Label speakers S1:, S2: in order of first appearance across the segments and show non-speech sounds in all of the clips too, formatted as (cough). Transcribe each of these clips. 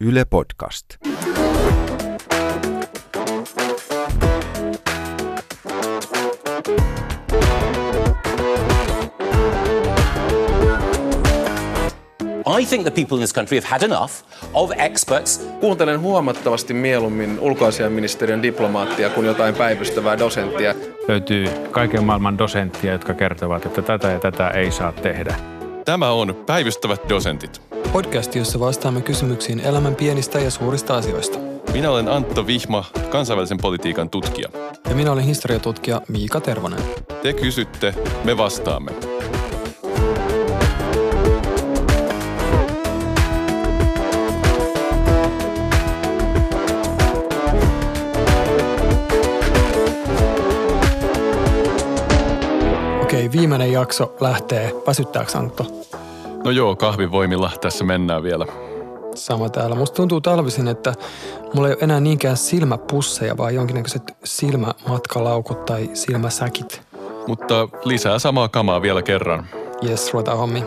S1: Yle Podcast.
S2: I think the people in this country have had enough of experts
S3: Kuuntelen huomattavasti mieluummin ulkoasiaministeriön diplomaattia kuin jotain päivystävää dosenttia.
S4: löytyy kaiken maailman dosenttia, jotka kertovat, että tätä ja tätä ei saa tehdä.
S5: Tämä on Päivystävät dosentit.
S6: Podcast, jossa vastaamme kysymyksiin elämän pienistä ja suurista asioista.
S5: Minä olen Antto Vihma, kansainvälisen politiikan tutkija.
S6: Ja minä olen historiatutkija Miika Tervonen.
S5: Te kysytte, me vastaamme.
S6: Okei, viimeinen jakso lähtee. Väsyttääks Antto?
S5: No joo, kahvivoimilla tässä mennään vielä.
S6: Sama täällä. Musta tuntuu talvisin, että mulla ei ole enää niinkään silmäpusseja, vaan jonkinnäköiset silmämatkalaukut tai silmäsäkit.
S5: Mutta lisää samaa kamaa vielä kerran.
S6: Jes, ruvetaan hommiin.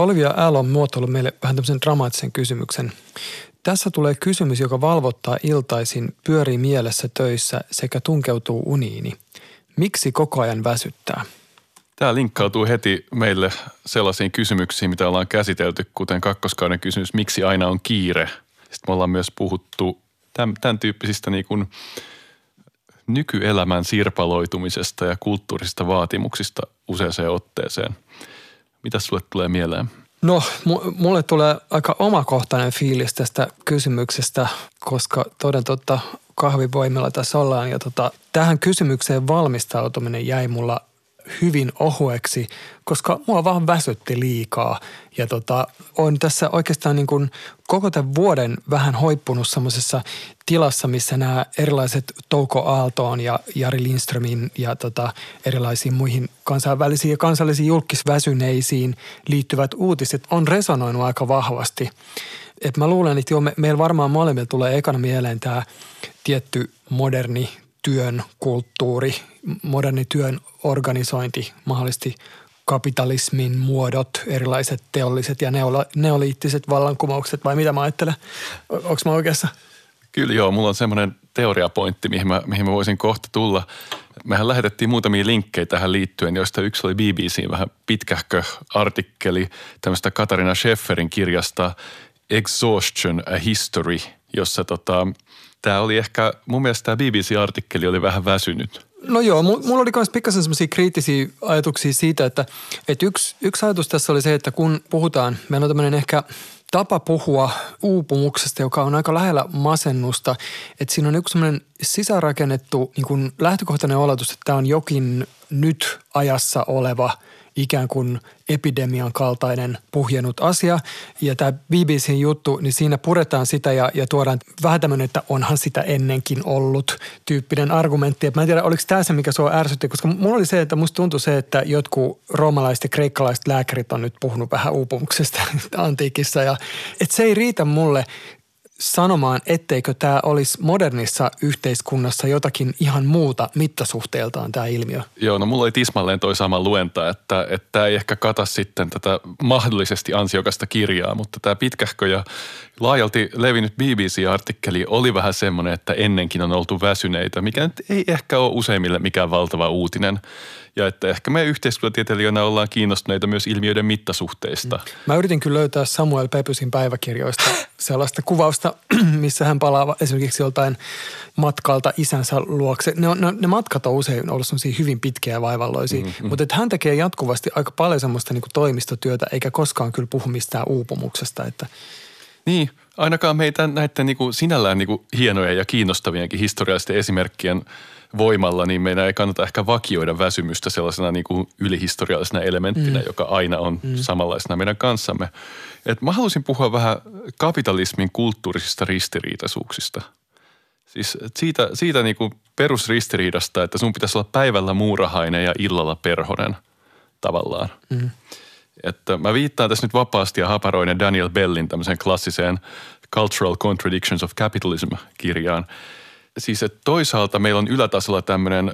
S6: Olivia L. on muotoillut meille vähän tämmöisen dramaattisen kysymyksen. Tässä tulee kysymys, joka valvottaa iltaisin, pyörii mielessä töissä sekä tunkeutuu uniini. Miksi koko ajan väsyttää?
S5: Tämä linkkautuu heti meille sellaisiin kysymyksiin, mitä ollaan käsitelty, kuten kakkoskauden kysymys, miksi aina on kiire. Sitten me ollaan myös puhuttu tämän, tämän tyyppisistä niin kuin nykyelämän sirpaloitumisesta ja kulttuurisista vaatimuksista useaseen otteeseen. Mitä sulle tulee mieleen?
S6: No, mu- mulle tulee aika omakohtainen fiilis tästä kysymyksestä, koska toden totta kahvivoimilla tässä ollaan. Ja tota, tähän kysymykseen valmistautuminen jäi mulla hyvin ohueksi, koska mua vaan väsytti liikaa. Ja tota, on tässä oikeastaan niin kuin koko tämän vuoden vähän hoippunut semmoisessa tilassa, missä nämä erilaiset Touko Aaltoon ja Jari Lindströmin ja tota, erilaisiin muihin kansainvälisiin ja kansallisiin julkisväsyneisiin liittyvät uutiset on resonoinut aika vahvasti. Et mä luulen, että joo, me, meillä varmaan molemmilla tulee ekana mieleen tämä tietty moderni työn kulttuuri, moderni työn organisointi, mahdollisesti kapitalismin muodot, erilaiset teolliset ja neoliittiset vallankumoukset vai mitä mä ajattelen? Onko mä oikeassa?
S5: Kyllä joo, mulla on semmoinen teoriapointti, mihin mä, mihin mä voisin kohta tulla. Mehän lähetettiin muutamia linkkejä tähän liittyen, joista yksi oli BBCin vähän pitkähkö artikkeli tämmöistä Katarina Schefferin kirjasta Exhaustion, a History, jossa tota, tämä oli ehkä, mun mielestä tämä BBC-artikkeli oli vähän väsynyt.
S6: No joo, mu- mulla oli myös pikkasen semmoisia kriittisiä ajatuksia siitä, että, että yksi, yksi ajatus tässä oli se, että kun puhutaan, meillä on tämmöinen ehkä tapa puhua uupumuksesta, joka on aika lähellä masennusta, että siinä on yksi semmoinen sisäänrakennettu niin kuin lähtökohtainen oletus, että tämä on jokin nyt ajassa oleva ikään kuin epidemian kaltainen puhjennut asia. Ja tämä BBCn juttu, niin siinä puretaan sitä ja, ja tuodaan vähän tämmöinen, että onhan sitä ennenkin ollut tyyppinen argumentti. Et mä en tiedä, oliko tämä se, mikä sua ärsytti, koska mulla oli se, että musta tuntui se, että jotkut roomalaiset ja kreikkalaiset lääkärit on nyt puhunut vähän uupumuksesta (laughs) antiikissa. Ja, että se ei riitä mulle sanomaan, etteikö tämä olisi modernissa yhteiskunnassa jotakin ihan muuta mittasuhteeltaan tämä ilmiö.
S5: Joo, no mulla oli tismalleen toi sama luenta, että tämä ei ehkä kata sitten tätä mahdollisesti ansiokasta kirjaa, mutta tämä pitkähkö ja laajalti levinnyt BBC-artikkeli oli vähän semmoinen, että ennenkin on oltu väsyneitä, mikä nyt ei ehkä ole useimmille mikään valtava uutinen. Ja että ehkä me yhteiskuntatieteilijöinä ollaan kiinnostuneita myös ilmiöiden mittasuhteista.
S6: Mä yritin kyllä löytää Samuel Pepysin päiväkirjoista sellaista kuvausta, (clears throat) missä hän palaa esimerkiksi joltain matkalta isänsä luokse. Ne, on, ne, ne matkat on usein ollut sellaisia hyvin pitkiä ja vaivalloisia, mm-hmm. mutta että hän tekee jatkuvasti aika paljon semmoista niin kuin toimistotyötä, eikä koskaan kyllä puhu mistään uupumuksesta. Että
S5: Niin, ainakaan meitä näiden niin kuin sinällään niin kuin hienojen ja kiinnostavienkin historiallisten esimerkkien voimalla, niin meidän ei kannata ehkä vakioida väsymystä sellaisena niin kuin ylihistoriallisena elementtinä, mm. joka aina on mm. samanlaisena meidän kanssamme. Et mä haluaisin puhua vähän kapitalismin kulttuurisista ristiriitaisuuksista. Siis siitä, siitä niin kuin perusristiriidasta, että sun pitäisi olla päivällä muurahainen ja illalla perhonen tavallaan. Mm. Että mä viittaan tässä nyt vapaasti ja haparoinen Daniel Bellin tämmöiseen klassiseen Cultural Contradictions of Capitalism-kirjaan. Siis että toisaalta meillä on ylätasolla tämmöinen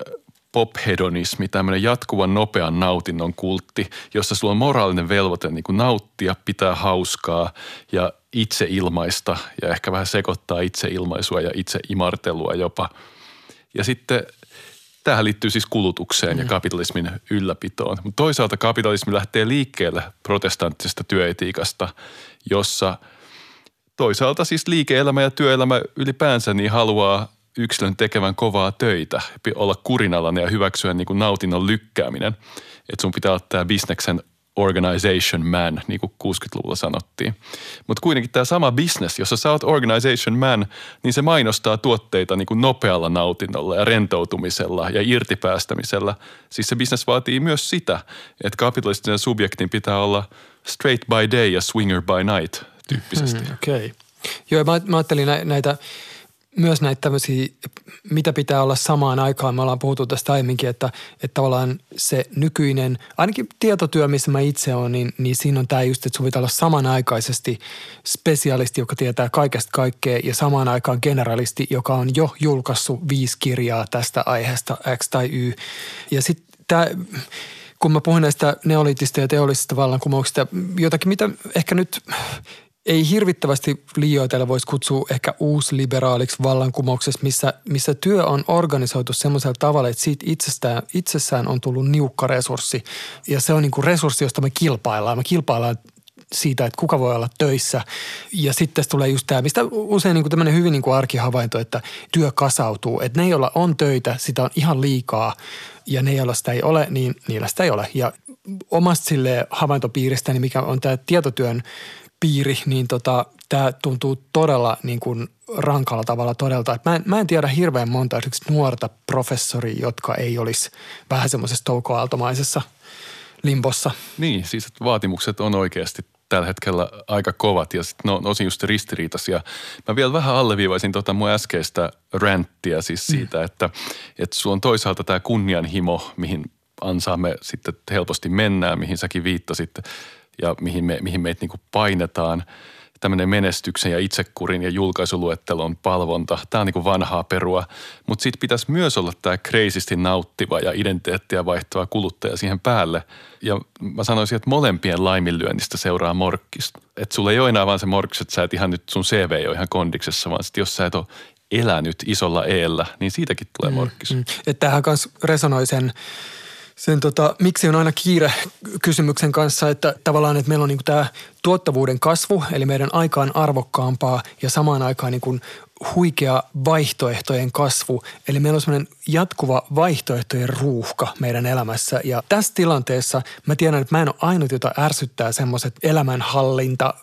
S5: pophedonismi, tämmöinen jatkuvan nopean nautinnon kultti, jossa sulla on moraalinen velvoite niin kuin nauttia, pitää hauskaa ja itse ilmaista ja ehkä vähän sekoittaa itse ilmaisua ja itse imartelua jopa. Ja sitten tähän liittyy siis kulutukseen mm. ja kapitalismin ylläpitoon. Mutta toisaalta kapitalismi lähtee liikkeelle protestanttisesta työetiikasta, jossa toisaalta siis liike-elämä ja työelämä ylipäänsä niin haluaa yksilön tekevän kovaa töitä, olla kurinalainen ja hyväksyä niin kuin nautinnon lykkääminen. Että sun pitää olla tämä bisneksen organization man, niin kuin 60-luvulla sanottiin. Mutta kuitenkin tämä sama business, jossa sä oot organization man, niin se mainostaa tuotteita niin kuin nopealla nautinnolla ja rentoutumisella ja irtipäästämisellä. Siis se business vaatii myös sitä, että kapitalistisen subjektin pitää olla straight by day ja swinger by night tyyppisesti. Hmm,
S6: Okei. Okay. Joo, mä, mä ajattelin näitä myös näitä tämmöisiä, mitä pitää olla samaan aikaan. Me ollaan puhuttu tästä aiemminkin, että, että tavallaan se nykyinen, ainakin tietotyö, missä mä itse olen, niin, niin siinä on tämä just, että sun pitää olla samanaikaisesti spesialisti, joka tietää kaikesta kaikkea ja samaan aikaan generalisti, joka on jo julkaissut viisi kirjaa tästä aiheesta X tai Y. Ja sitten tämä kun mä puhun näistä neoliitista ja teollisista vallankumouksista, jotakin mitä ehkä nyt ei hirvittävästi liioitella voisi kutsua ehkä uusliberaaliksi vallankumouksessa, missä, missä työ on organisoitu semmoisella tavalla, että siitä itsestään, itsessään on tullut niukka resurssi. Ja se on niin kuin resurssi, josta me kilpaillaan. Me kilpaillaan siitä, että kuka voi olla töissä. Ja sitten tulee just tämä, mistä usein niin kuin tämmöinen hyvin niin kuin arkihavainto, että työ kasautuu. Että ne, joilla on töitä, sitä on ihan liikaa ja ne, joilla sitä ei ole, niin niillä sitä ei ole. Ja omasta sille havaintopiiristäni, mikä on tämä tietotyön piiri, niin tota, tämä tuntuu todella niin kuin rankalla tavalla todelta. Mä en, mä en tiedä hirveän monta nuorta professoria, jotka ei olisi vähän semmoisessa toukoaaltomaisessa limbossa.
S5: Niin, siis että vaatimukset on oikeasti tällä hetkellä aika kovat ja sitten ne on osin just ristiriitaisia. Mä vielä vähän alleviivaisin tuota mun äskeistä ranttia siis mm. siitä, mm. että, että sulla on toisaalta tämä kunnianhimo, mihin ansaamme sitten helposti mennään, mihin säkin viittasit – ja mihin, me, mihin meitä niin painetaan. Tämmöinen menestyksen ja itsekurin ja julkaisuluettelon palvonta, tämä on niin vanhaa perua. Mutta sitten pitäisi myös olla tämä kreisisti nauttiva ja identiteettiä vaihtava kuluttaja siihen päälle. Ja mä sanoisin, että molempien laiminlyönnistä seuraa morkkista. Että sulla ei ole enää vaan se morkkis, että sä et ihan nyt sun CV ei ole ihan kondiksessa, vaan sitten jos sä et ole elänyt isolla eellä, niin siitäkin tulee mm, morkkis. Mm, mm.
S6: Että tämähän myös resonoi sen sen tota, miksi on aina kiire kysymyksen kanssa, että tavallaan, että meillä on niin tämä tuottavuuden kasvu, eli meidän aika on arvokkaampaa ja samaan aikaan niin kuin huikea vaihtoehtojen kasvu. Eli meillä on semmoinen jatkuva vaihtoehtojen ruuhka meidän elämässä. Ja tässä tilanteessa mä tiedän, että mä en ole ainut, jota ärsyttää semmoiset elämänhallinta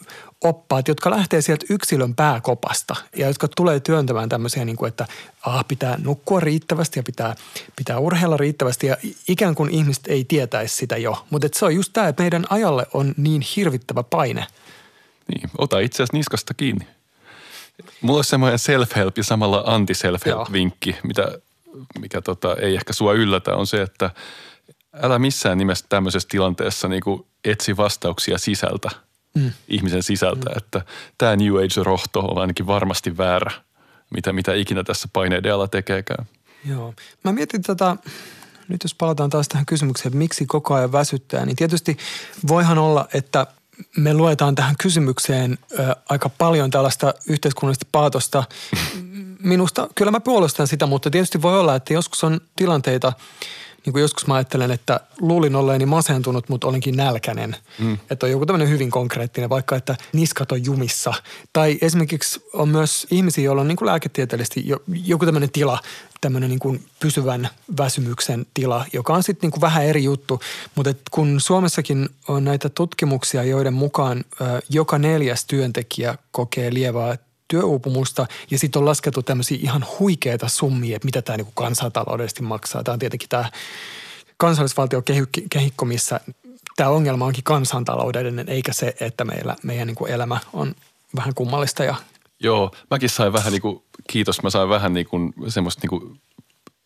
S6: oppaat, jotka lähtee sieltä yksilön pääkopasta ja jotka tulee työntämään tämmöisiä, niin kuin, että ah, pitää nukkua riittävästi ja pitää, pitää urheilla riittävästi ja ikään kuin ihmiset ei tietäisi sitä jo. Mutta se on just tämä, että meidän ajalle on niin hirvittävä paine.
S5: Niin, ota itse asiassa niskasta kiinni. Mulla olisi semmoinen self-help ja samalla anti-self-help-vinkki, mitä, mikä tota, ei ehkä sua yllätä, on se, että älä missään nimessä tämmöisessä tilanteessa niin kuin etsi vastauksia sisältä – mm. ihmisen sisältä. Mm. Että tämä New Age-rohto on ainakin varmasti väärä, mitä, mitä ikinä tässä paineiden alla tekeekään.
S6: Joo. Mä mietin tätä, nyt jos palataan taas tähän kysymykseen, että miksi koko ajan väsyttää, niin tietysti voihan olla, että me luetaan tähän kysymykseen ö, aika paljon tällaista yhteiskunnallista paatosta. (laughs) Minusta, kyllä mä puolustan sitä, mutta tietysti voi olla, että joskus on tilanteita – niin kuin joskus mä ajattelen, että luulin olleeni masentunut, mutta olenkin nälkäinen. Mm. Että on joku tämmöinen hyvin konkreettinen, vaikka että niskat on jumissa. Tai esimerkiksi on myös ihmisiä, joilla on niin kuin lääketieteellisesti joku tämmöinen tila, tämmöinen niin kuin pysyvän väsymyksen tila, joka on sitten niin kuin vähän eri juttu. Mutta kun Suomessakin on näitä tutkimuksia, joiden mukaan joka neljäs työntekijä kokee lievää työuupumusta ja sitten on laskettu tämmöisiä ihan huikeita summia, että mitä tämä niinku kansantaloudellisesti maksaa. Tämä on tietenkin tämä kansallisvaltiokehikko, missä tämä ongelma onkin kansantaloudellinen, eikä se, että meillä, meidän niinku elämä on vähän kummallista ja
S5: Joo, mäkin sain vähän niin kuin, kiitos, mä sain vähän niin kuin semmoista niin kuin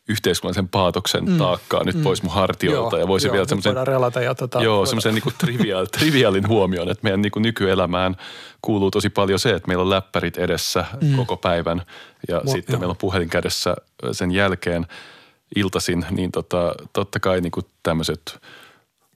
S5: yhteiskunnallisen paatoksen mm. taakkaa nyt mm. pois mun hartioilta.
S6: Joo,
S5: ja voisin
S6: joo,
S5: vielä semmoisen,
S6: relata ja tota-
S5: joo, semmoisen niin triviaal, (laughs) triviaalin huomioon, että meidän niin kuin nykyelämään kuuluu tosi paljon se, että meillä on läppärit edessä mm. koko päivän ja
S6: Mo-
S5: sitten
S6: joo.
S5: meillä on puhelin kädessä sen jälkeen iltasin, niin tota, totta kai niin kuin tämmöiset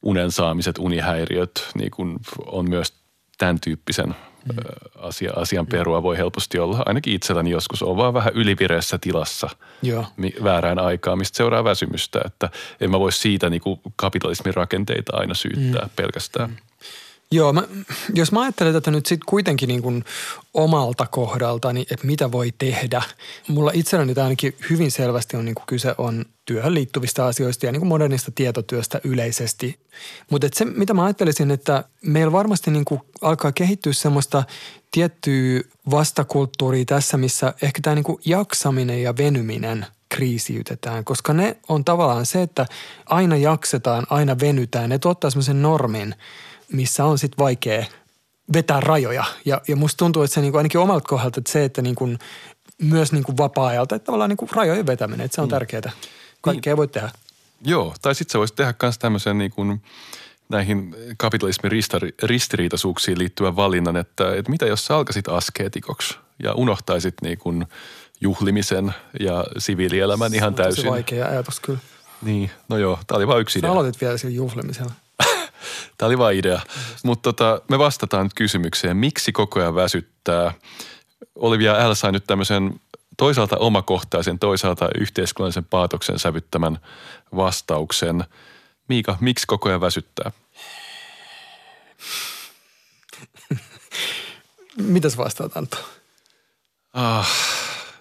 S5: unen saamiset, unihäiriöt niin kuin on myös tämän tyyppisen mm. asia, asian perua voi helposti olla. Ainakin itselläni joskus on vaan vähän ylivireessä tilassa
S6: Joo.
S5: väärään aikaan, mistä seuraa väsymystä. Että en mä voi siitä niin kuin kapitalismin rakenteita aina syyttää mm. pelkästään.
S6: Joo, mä, jos mä ajattelen tätä nyt sitten kuitenkin niin kuin omalta kohdaltani, että mitä voi tehdä. Mulla itselläni tämä ainakin hyvin selvästi on niin kuin kyse on työhön liittyvistä asioista ja niin kuin modernista tietotyöstä yleisesti. Mutta se, mitä mä ajattelisin, että meillä varmasti niin kuin alkaa kehittyä semmoista tiettyä vastakulttuuria tässä, missä ehkä tämä niin kuin jaksaminen ja venyminen kriisiytetään, koska ne on tavallaan se, että aina jaksetaan, aina venytään. Ne tuottaa semmoisen normin, missä on sitten vaikea vetää rajoja. Ja, ja musta tuntuu, että se niinku, ainakin omalta kohdalta, että se, että niinku, myös niinku vapaa-ajalta, että tavallaan niinku rajojen vetäminen, että se on mm. tärkeää. Kaikkea voi tehdä.
S5: Joo, tai sitten sä voisit tehdä myös tämmöisen niin kuin näihin kapitalismin ristiriitaisuuksiin liittyvän valinnan, että, että mitä jos sä alkaisit askeetikoksi ja unohtaisit niin kuin juhlimisen ja siviilielämän ihan täysin.
S6: vaikea ajatus kyllä.
S5: Niin, no joo, tämä oli vain yksi
S6: Sä
S5: idea.
S6: aloitit vielä sillä juhlimisella.
S5: Tämä oli vain idea. Mutta tota, me vastataan nyt kysymykseen, miksi koko ajan väsyttää. Olivia L. sai nyt tämmöisen toisaalta omakohtaisen, toisaalta yhteiskunnallisen paatoksen sävyttämän vastauksen. Miika, miksi koko ajan väsyttää?
S6: Mitäs vastaat Antto?
S5: Ah,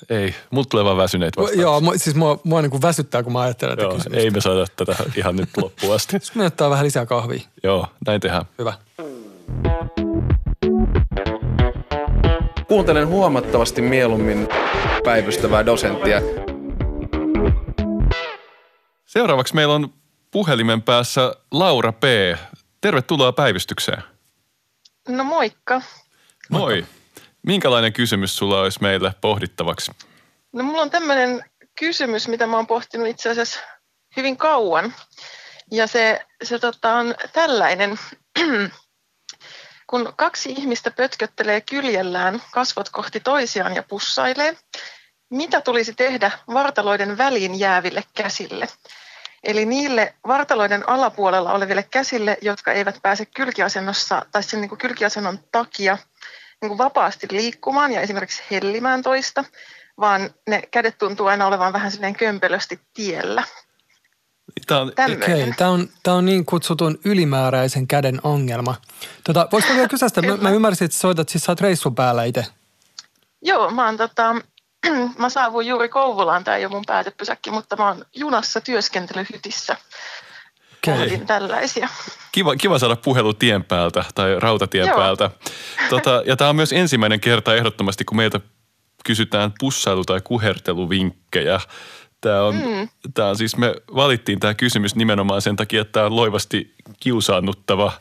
S5: ei, mut tulee vaan väsyneet vastauksia.
S6: Joo, mua, siis mua, mua niin kuin väsyttää, kun mä ajattelen tätä
S5: Joo,
S6: kysymystä.
S5: ei me saada tätä ihan nyt loppuun asti. (laughs)
S6: Jos me ottaa vähän lisää kahvia.
S5: Joo, näin tehdään.
S6: Hyvä.
S3: Kuuntelen huomattavasti mieluummin päivystävää dosenttia.
S5: Seuraavaksi meillä on puhelimen päässä Laura P. Tervetuloa päivystykseen.
S1: No moikka.
S5: Moi. Minkälainen kysymys sulla olisi meille pohdittavaksi?
S1: No mulla on tämmöinen kysymys, mitä mä oon pohtinut itse asiassa hyvin kauan. Ja se, se tota on tällainen. (clears throat) Kun kaksi ihmistä pötköttelee kyljellään kasvot kohti toisiaan ja pussailee, mitä tulisi tehdä vartaloiden väliin jääville käsille? Eli niille vartaloiden alapuolella oleville käsille, jotka eivät pääse kylkiasennossa tai sen niin kuin kylkiasennon takia niin kuin vapaasti liikkumaan ja esimerkiksi hellimään toista, vaan ne kädet tuntuu aina olevan vähän silleen kömpelösti tiellä.
S5: Tämä on.
S6: Okei, tämä on, tää on niin kutsutun ylimääräisen käden ongelma. Tota, Voisiko vielä kysyä sitä? Mä, mä ymmärsin, että soitat, siis sä oot reissun päällä itse.
S1: Joo, mä, oon, tota, (clears throat) mä saavuin juuri Kouvolaan, tämä ei ole mun päätepysäkki, mutta mä oon junassa työskentelyhytissä. Pohdin tällaisia.
S5: kiva, kiva saada puhelu tien päältä tai rautatien
S1: Joo.
S5: päältä. Tota, ja tämä on myös ensimmäinen kerta ehdottomasti, kun meiltä kysytään pussailu- tai kuherteluvinkkejä. Tämä on, mm. tämä on siis, me valittiin tämä kysymys nimenomaan sen takia, että tämä on loivasti kiusaannuttava.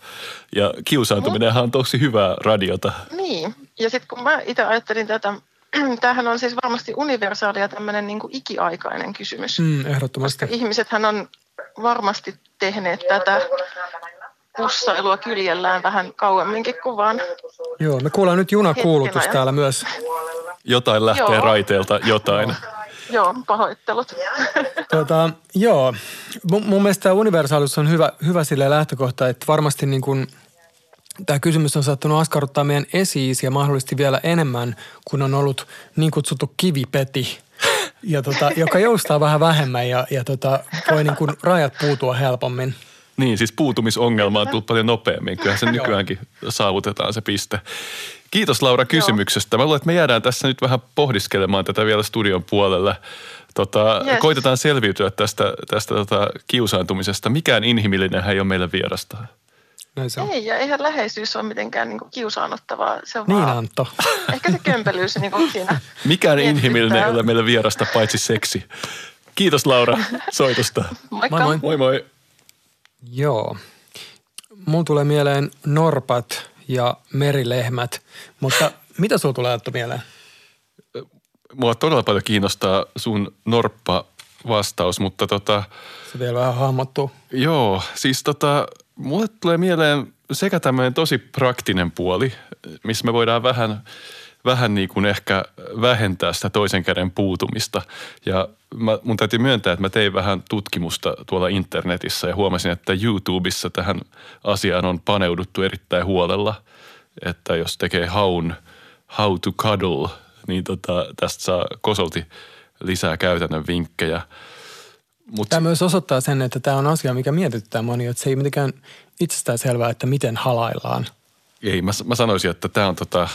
S5: Ja kiusaantuminenhan on tosi hyvää radiota.
S1: Niin, ja sitten kun mä itse ajattelin tätä, (clears throat) tämähän on siis varmasti universaali ja tämmöinen niin kuin ikiaikainen kysymys.
S6: Mm, ehdottomasti.
S1: Koska ihmisethän on varmasti tehneet tätä pussailua kyljellään vähän kauemminkin kuin vaan
S6: Joo, me kuullaan nyt junakuulutus täällä myös.
S5: Jotain lähtee
S1: Joo.
S5: raiteilta, jotain. (laughs)
S1: Joo, pahoittelut. (laughs)
S6: Tota, joo, mun, mun mielestä tämä universaalisuus on hyvä, hyvä sille lähtökohta, että varmasti niin kuin, tämä kysymys on saattanut askarruttaa meidän esi ja mahdollisesti vielä enemmän, kun on ollut niin kutsuttu kivipeti, ja tota, joka joustaa vähän vähemmän ja, ja tota, voi niin kuin rajat puutua helpommin.
S5: Niin, siis puutumisongelma on tullut paljon nopeammin. Kyllähän se (laughs) nykyäänkin saavutetaan se piste. Kiitos Laura kysymyksestä. Mä luulen, että me jäädään tässä nyt vähän pohdiskelemaan tätä vielä studion puolelle. Tota,
S1: Yes.
S5: Koitetaan selviytyä tästä, tästä tota, kiusaantumisesta. Mikään inhimillinen ei ole meille vierasta.
S6: Näin se on.
S1: Ei, ja eihän läheisyys ole mitenkään niin kuin kiusaanottavaa. Se on
S6: Niin
S1: vaan,
S6: Antto. (laughs)
S1: ehkä se kömpelyys niin kuin siinä. (laughs)
S5: Mikään inhimillinen ei ole meille vierasta paitsi seksi. Kiitos Laura soitosta. (laughs)
S1: Moikka.
S6: Moi moi.
S5: Moi moi.
S6: Joo. Mulla tulee mieleen norpat ja merilehmät, mutta mitä sulla tulee Antto mieleen?
S5: mua todella paljon kiinnostaa sun norppa-vastaus, mutta tota,
S6: Se vielä vähän hahmottuu.
S5: joo, siis tota, mulle tulee mieleen sekä tämmöinen tosi praktinen puoli, missä me voidaan vähän, vähän niin kuin ehkä vähentää sitä toisen käden puutumista. Ja mä, mun täytyy myöntää, että mä tein vähän tutkimusta tuolla internetissä ja huomasin, että YouTubessa tähän asiaan on paneuduttu erittäin huolella. Että jos tekee haun how to cuddle, niin tota, tästä saa kosolti lisää käytännön vinkkejä. Mut,
S6: Tämä myös osoittaa sen, että tämä on asia, mikä mietityttää monia, että se ei mitenkään itsestään selvää, että miten halaillaan.
S5: Ei, mä, mä sanoisin, että tämä on tota, äh,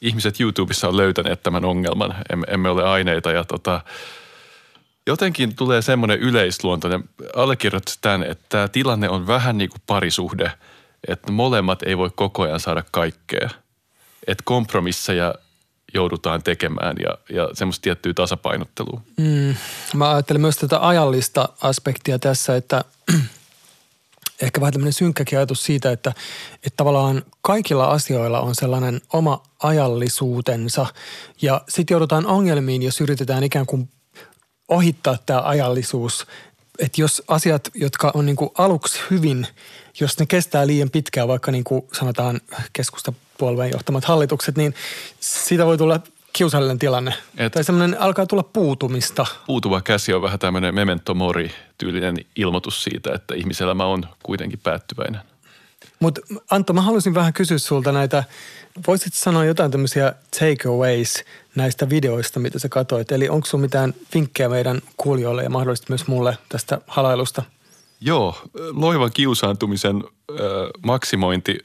S5: ihmiset YouTubessa on löytäneet tämän ongelman. Emme, emme ole aineita ja tota, jotenkin tulee semmoinen yleisluontoinen, allekirjoittaisi tämän, että tämä tilanne on vähän niin kuin parisuhde, että molemmat ei voi koko ajan saada kaikkea. Että kompromisseja joudutaan tekemään ja, ja semmoista tiettyä tasapainottelua.
S6: Mä ajattelen myös tätä ajallista aspektia tässä, että (clears throat) ehkä vähän tämmöinen synkkäkin ajatus siitä, että, että tavallaan kaikilla asioilla on sellainen oma ajallisuutensa ja sitten joudutaan ongelmiin, jos yritetään ikään kuin ohittaa tämä ajallisuus. Että jos asiat, jotka on niin aluksi hyvin, jos ne kestää liian pitkään, vaikka niin sanotaan keskustapuolueen johtamat hallitukset, niin siitä voi tulla kiusallinen tilanne.
S5: Et-
S6: tai semmoinen alkaa tulla puutumista.
S5: Puutuva käsi on vähän tämmöinen memento mori tyylinen ilmoitus siitä, että ihmiselämä on kuitenkin päättyväinen.
S6: Mutta Antto, mä haluaisin vähän kysyä sulta näitä, voisit sanoa jotain tämmöisiä takeaways näistä videoista, mitä sä katsoit. Eli onko sun mitään vinkkejä meidän kuulijoille ja mahdollisesti myös mulle tästä halailusta?
S5: Joo, loivan kiusaantumisen ö, maksimointi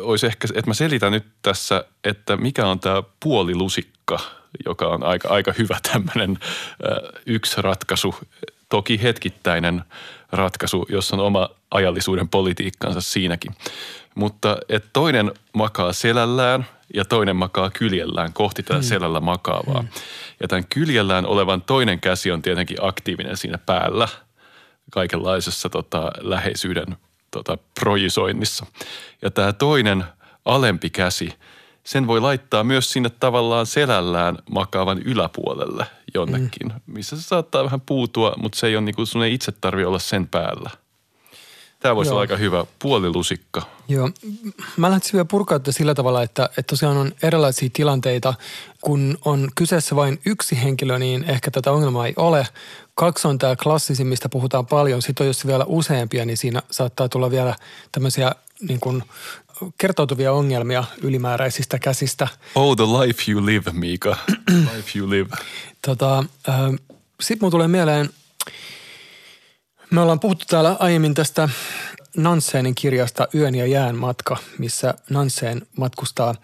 S5: olisi ehkä, että mä selitän nyt tässä, että mikä on tämä puolilusikka, joka on aika, aika hyvä tämmöinen yksi ratkaisu, toki hetkittäinen ratkaisu, jossa on oma ajallisuuden politiikkansa siinäkin. Mutta että toinen makaa selällään ja toinen makaa kyljellään kohti tätä selällä makaavaa. Ja tämän kyljellään olevan toinen käsi on tietenkin aktiivinen siinä päällä – kaikenlaisessa tota, läheisyyden tota, projisoinnissa. Ja tämä toinen alempi käsi, sen voi laittaa myös sinne tavallaan selällään makaavan yläpuolelle jonnekin, mm. missä se saattaa vähän puutua, mutta se ei ole niin sun ei itse tarvitse olla sen päällä. Tämä voisi
S6: Joo.
S5: olla aika hyvä puolilusikka.
S6: Joo, mä lähtisin vielä purkaa sillä tavalla, että, että tosiaan on erilaisia tilanteita. Kun on kyseessä vain yksi henkilö, niin ehkä tätä ongelmaa ei ole. Kaksi on tämä klassisin, mistä puhutaan paljon. Sitten on jos vielä useampia, niin siinä saattaa tulla vielä tämmöisiä niin kuin kertoutuvia ongelmia ylimääräisistä käsistä.
S5: Oh, the life you live, Miika. (clears throat) life you live.
S6: Tota, Sitten mun tulee mieleen, me ollaan puhuttu täällä aiemmin tästä Nanseenin kirjasta Yön ja jään matka, missä Nanseen matkustaa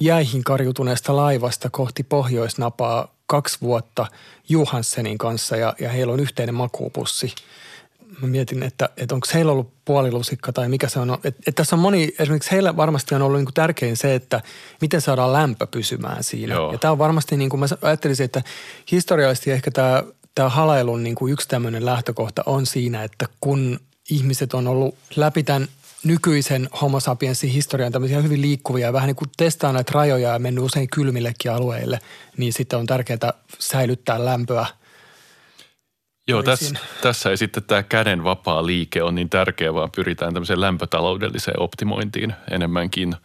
S6: jäihin karjutuneesta laivasta kohti pohjoisnapaa kaksi vuotta Johanssenin kanssa ja, ja heillä on yhteinen makuupussi. Mä mietin, että, että onko heillä ollut puolilusikka tai mikä se on. Että, että tässä on moni, esimerkiksi heillä varmasti on ollut niin kuin tärkein se, että miten saadaan lämpö pysymään siinä.
S5: Joo.
S6: Ja tämä on varmasti, niin kuin mä ajattelisin, että historiallisesti ehkä tämä, tämä halailun niin kuin yksi tämmöinen lähtökohta on siinä, että kun ihmiset on ollut läpi tämän nykyisen homo sapiensin historian tämmöisiä hyvin liikkuvia ja vähän niin kuin testaa näitä rajoja ja mennyt usein kylmillekin alueille, niin sitten on tärkeää säilyttää lämpöä.
S5: Joo, tässä, tässä ei sitten tämä käden vapaa liike on niin tärkeä, vaan pyritään tämmöiseen lämpötaloudelliseen optimointiin enemmänkin.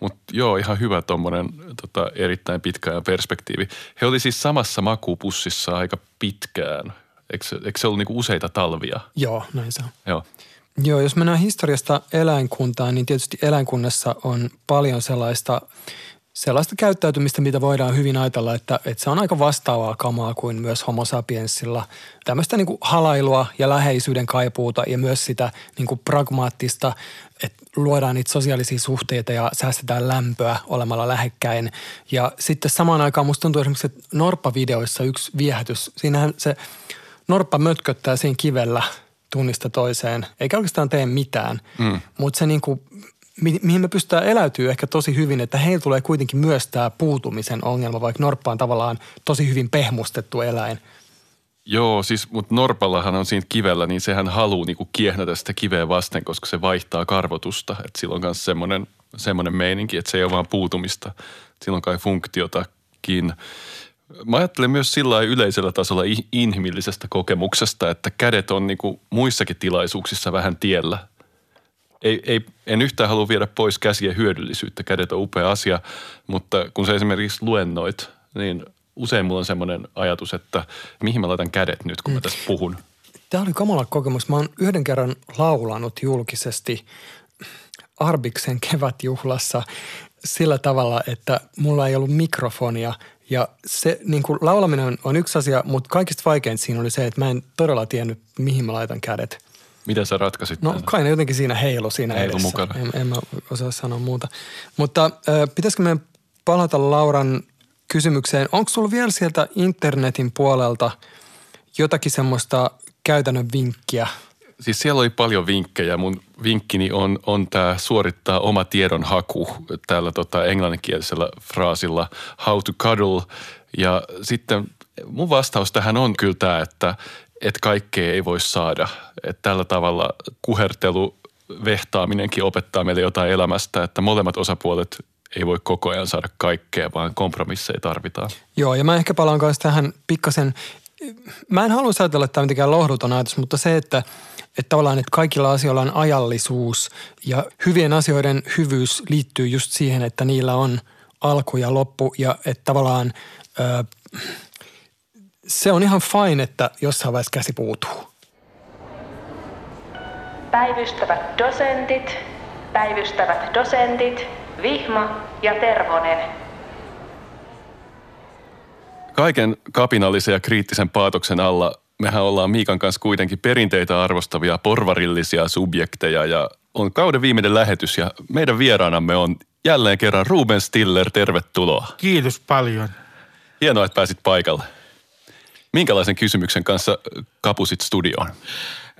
S5: Mutta joo, ihan hyvä tuommoinen tota, erittäin pitkä ajan perspektiivi. He oli siis samassa makupussissa aika pitkään. Eikö, eikö se ollut niinku useita talvia?
S6: Joo, näin se on.
S5: Joo.
S6: Joo, jos mennään historiasta eläinkuntaan, niin tietysti eläinkunnassa on paljon sellaista, sellaista käyttäytymistä, mitä voidaan hyvin ajatella, että, että se on aika vastaavaa kamaa kuin myös homo sapiensilla. Tämmöistä niin kuin halailua ja läheisyyden kaipuuta ja myös sitä niin kuin pragmaattista, että luodaan niitä sosiaalisia suhteita ja säästetään lämpöä olemalla lähekkäin. Ja sitten samaan aikaan musta tuntuu esimerkiksi, että Norppa-videoissa yksi viehätys, siinähän se Norppa mötköttää siinä kivellä tunnista toiseen, eikä oikeastaan tee mitään. Mm. Mutta se niinku, mi- mihin me pystytään eläytyä ehkä tosi hyvin, että heillä tulee kuitenkin myös tämä puutumisen ongelma, vaikka Norppa on tavallaan tosi hyvin pehmustettu eläin.
S5: Joo, siis, mutta Norpallahan on siinä kivellä, niin sehän haluaa niinku kiehnätä sitä kiveä vasten, koska se vaihtaa karvotusta. Että sillä on myös semmoinen, semmoinen meininki, että se ei ole vaan puutumista. Sillä on kai funktiotakin. Mä ajattelen myös sillä yleisellä tasolla inhimillisestä kokemuksesta, että kädet on niin kuin muissakin tilaisuuksissa vähän tiellä. Ei, ei, en yhtään halua viedä pois käsien hyödyllisyyttä. Kädet on upea asia, mutta kun se esimerkiksi luennoit, niin usein mulla on semmoinen ajatus, että mihin mä laitan kädet nyt, kun mä mm. tässä puhun.
S6: Tämä oli kamala kokemus. Mä oon yhden kerran laulanut julkisesti Arbiksen kevätjuhlassa sillä tavalla, että mulla ei ollut mikrofonia ja se niin kuin laulaminen on yksi asia, mutta kaikista vaikein siinä oli se, että mä en todella tiennyt, mihin mä laitan kädet.
S5: Miten sä ratkasit
S6: No kai ne jotenkin siinä heilu siinä heilu edessä. mukana. En, en mä osaa sanoa muuta. Mutta äh, pitäisikö meidän palata Lauran kysymykseen. Onko sulla vielä sieltä internetin puolelta jotakin semmoista käytännön vinkkiä?
S5: Siis siellä oli paljon vinkkejä. Mun vinkkini on, on tämä suorittaa oma tiedonhaku täällä tota englanninkielisellä fraasilla how to cuddle. Ja sitten mun vastaus tähän on kyllä tämä, että, että kaikkea ei voi saada. Että tällä tavalla kuhertelu, vehtaaminenkin opettaa meille jotain elämästä, että molemmat osapuolet ei voi koko ajan saada kaikkea, vaan kompromisseja tarvitaan.
S6: Joo, ja mä ehkä palaan myös tähän pikkasen, mä en halua ajatella, että tämä on mitenkään lohduton ajatus, mutta se, että, että tavallaan, että kaikilla asioilla on ajallisuus ja hyvien asioiden hyvyys liittyy just siihen, että niillä on alku ja loppu ja että tavallaan ö, se on ihan fine, että jossain vaiheessa käsi puutuu.
S7: Päivystävät dosentit, päivystävät dosentit – Vihma ja Tervonen.
S5: Kaiken kapinallisen ja kriittisen paatoksen alla mehän ollaan Miikan kanssa kuitenkin perinteitä arvostavia porvarillisia subjekteja ja on kauden viimeinen lähetys ja meidän vieraanamme on jälleen kerran Ruben Stiller, tervetuloa.
S8: Kiitos paljon.
S5: Hienoa, että pääsit paikalle. Minkälaisen kysymyksen kanssa kapusit studioon?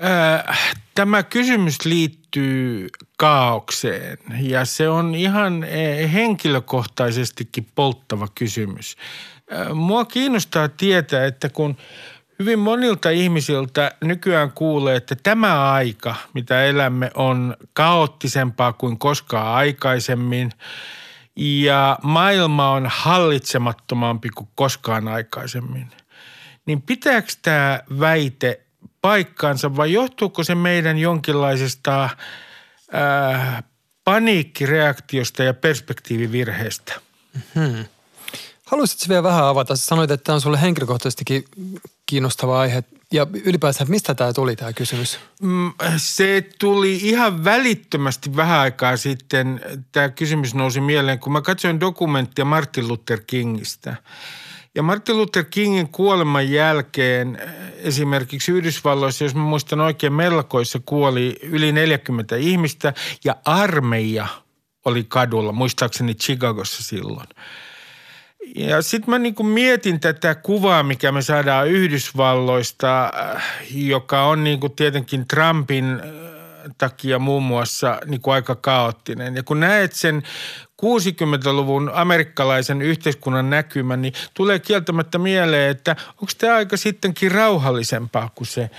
S8: Äh, tämä kysymys liittyy kaaukseen ja se on ihan eh, henkilökohtaisestikin polttava kysymys. Äh, mua kiinnostaa tietää, että kun hyvin monilta ihmisiltä nykyään kuulee, että tämä aika, mitä elämme, on kaoottisempaa kuin koskaan aikaisemmin ja maailma on hallitsemattomampi kuin koskaan aikaisemmin – niin pitääkö tämä väite paikkaansa vai johtuuko se meidän jonkinlaisesta ää, paniikkireaktiosta ja perspektiivivirheestä?
S6: Hmm. Haluaisitko vielä vähän avata? Sanoit, että tämä on sulle henkilökohtaisestikin kiinnostava aihe. Ja ylipäänsä, mistä tämä tuli tämä kysymys?
S8: Mm, se tuli ihan välittömästi vähän aikaa sitten. Tämä kysymys nousi mieleen, kun mä katsoin dokumenttia Martin Luther Kingistä – ja Martin Luther Kingin kuoleman jälkeen esimerkiksi Yhdysvalloissa, jos mä muistan oikein, melkoissa kuoli yli 40 ihmistä ja armeija oli kadulla, muistaakseni Chicagossa silloin. Ja sitten mä niin mietin tätä kuvaa, mikä me saadaan Yhdysvalloista, eh, joka on niin tietenkin Trumpin eh, takia muun muassa niin kuin aika kaoottinen. Ja kun näet sen 60-luvun amerikkalaisen yhteiskunnan näkymän, niin tulee kieltämättä mieleen, että onko tämä aika sittenkin rauhallisempaa kuin se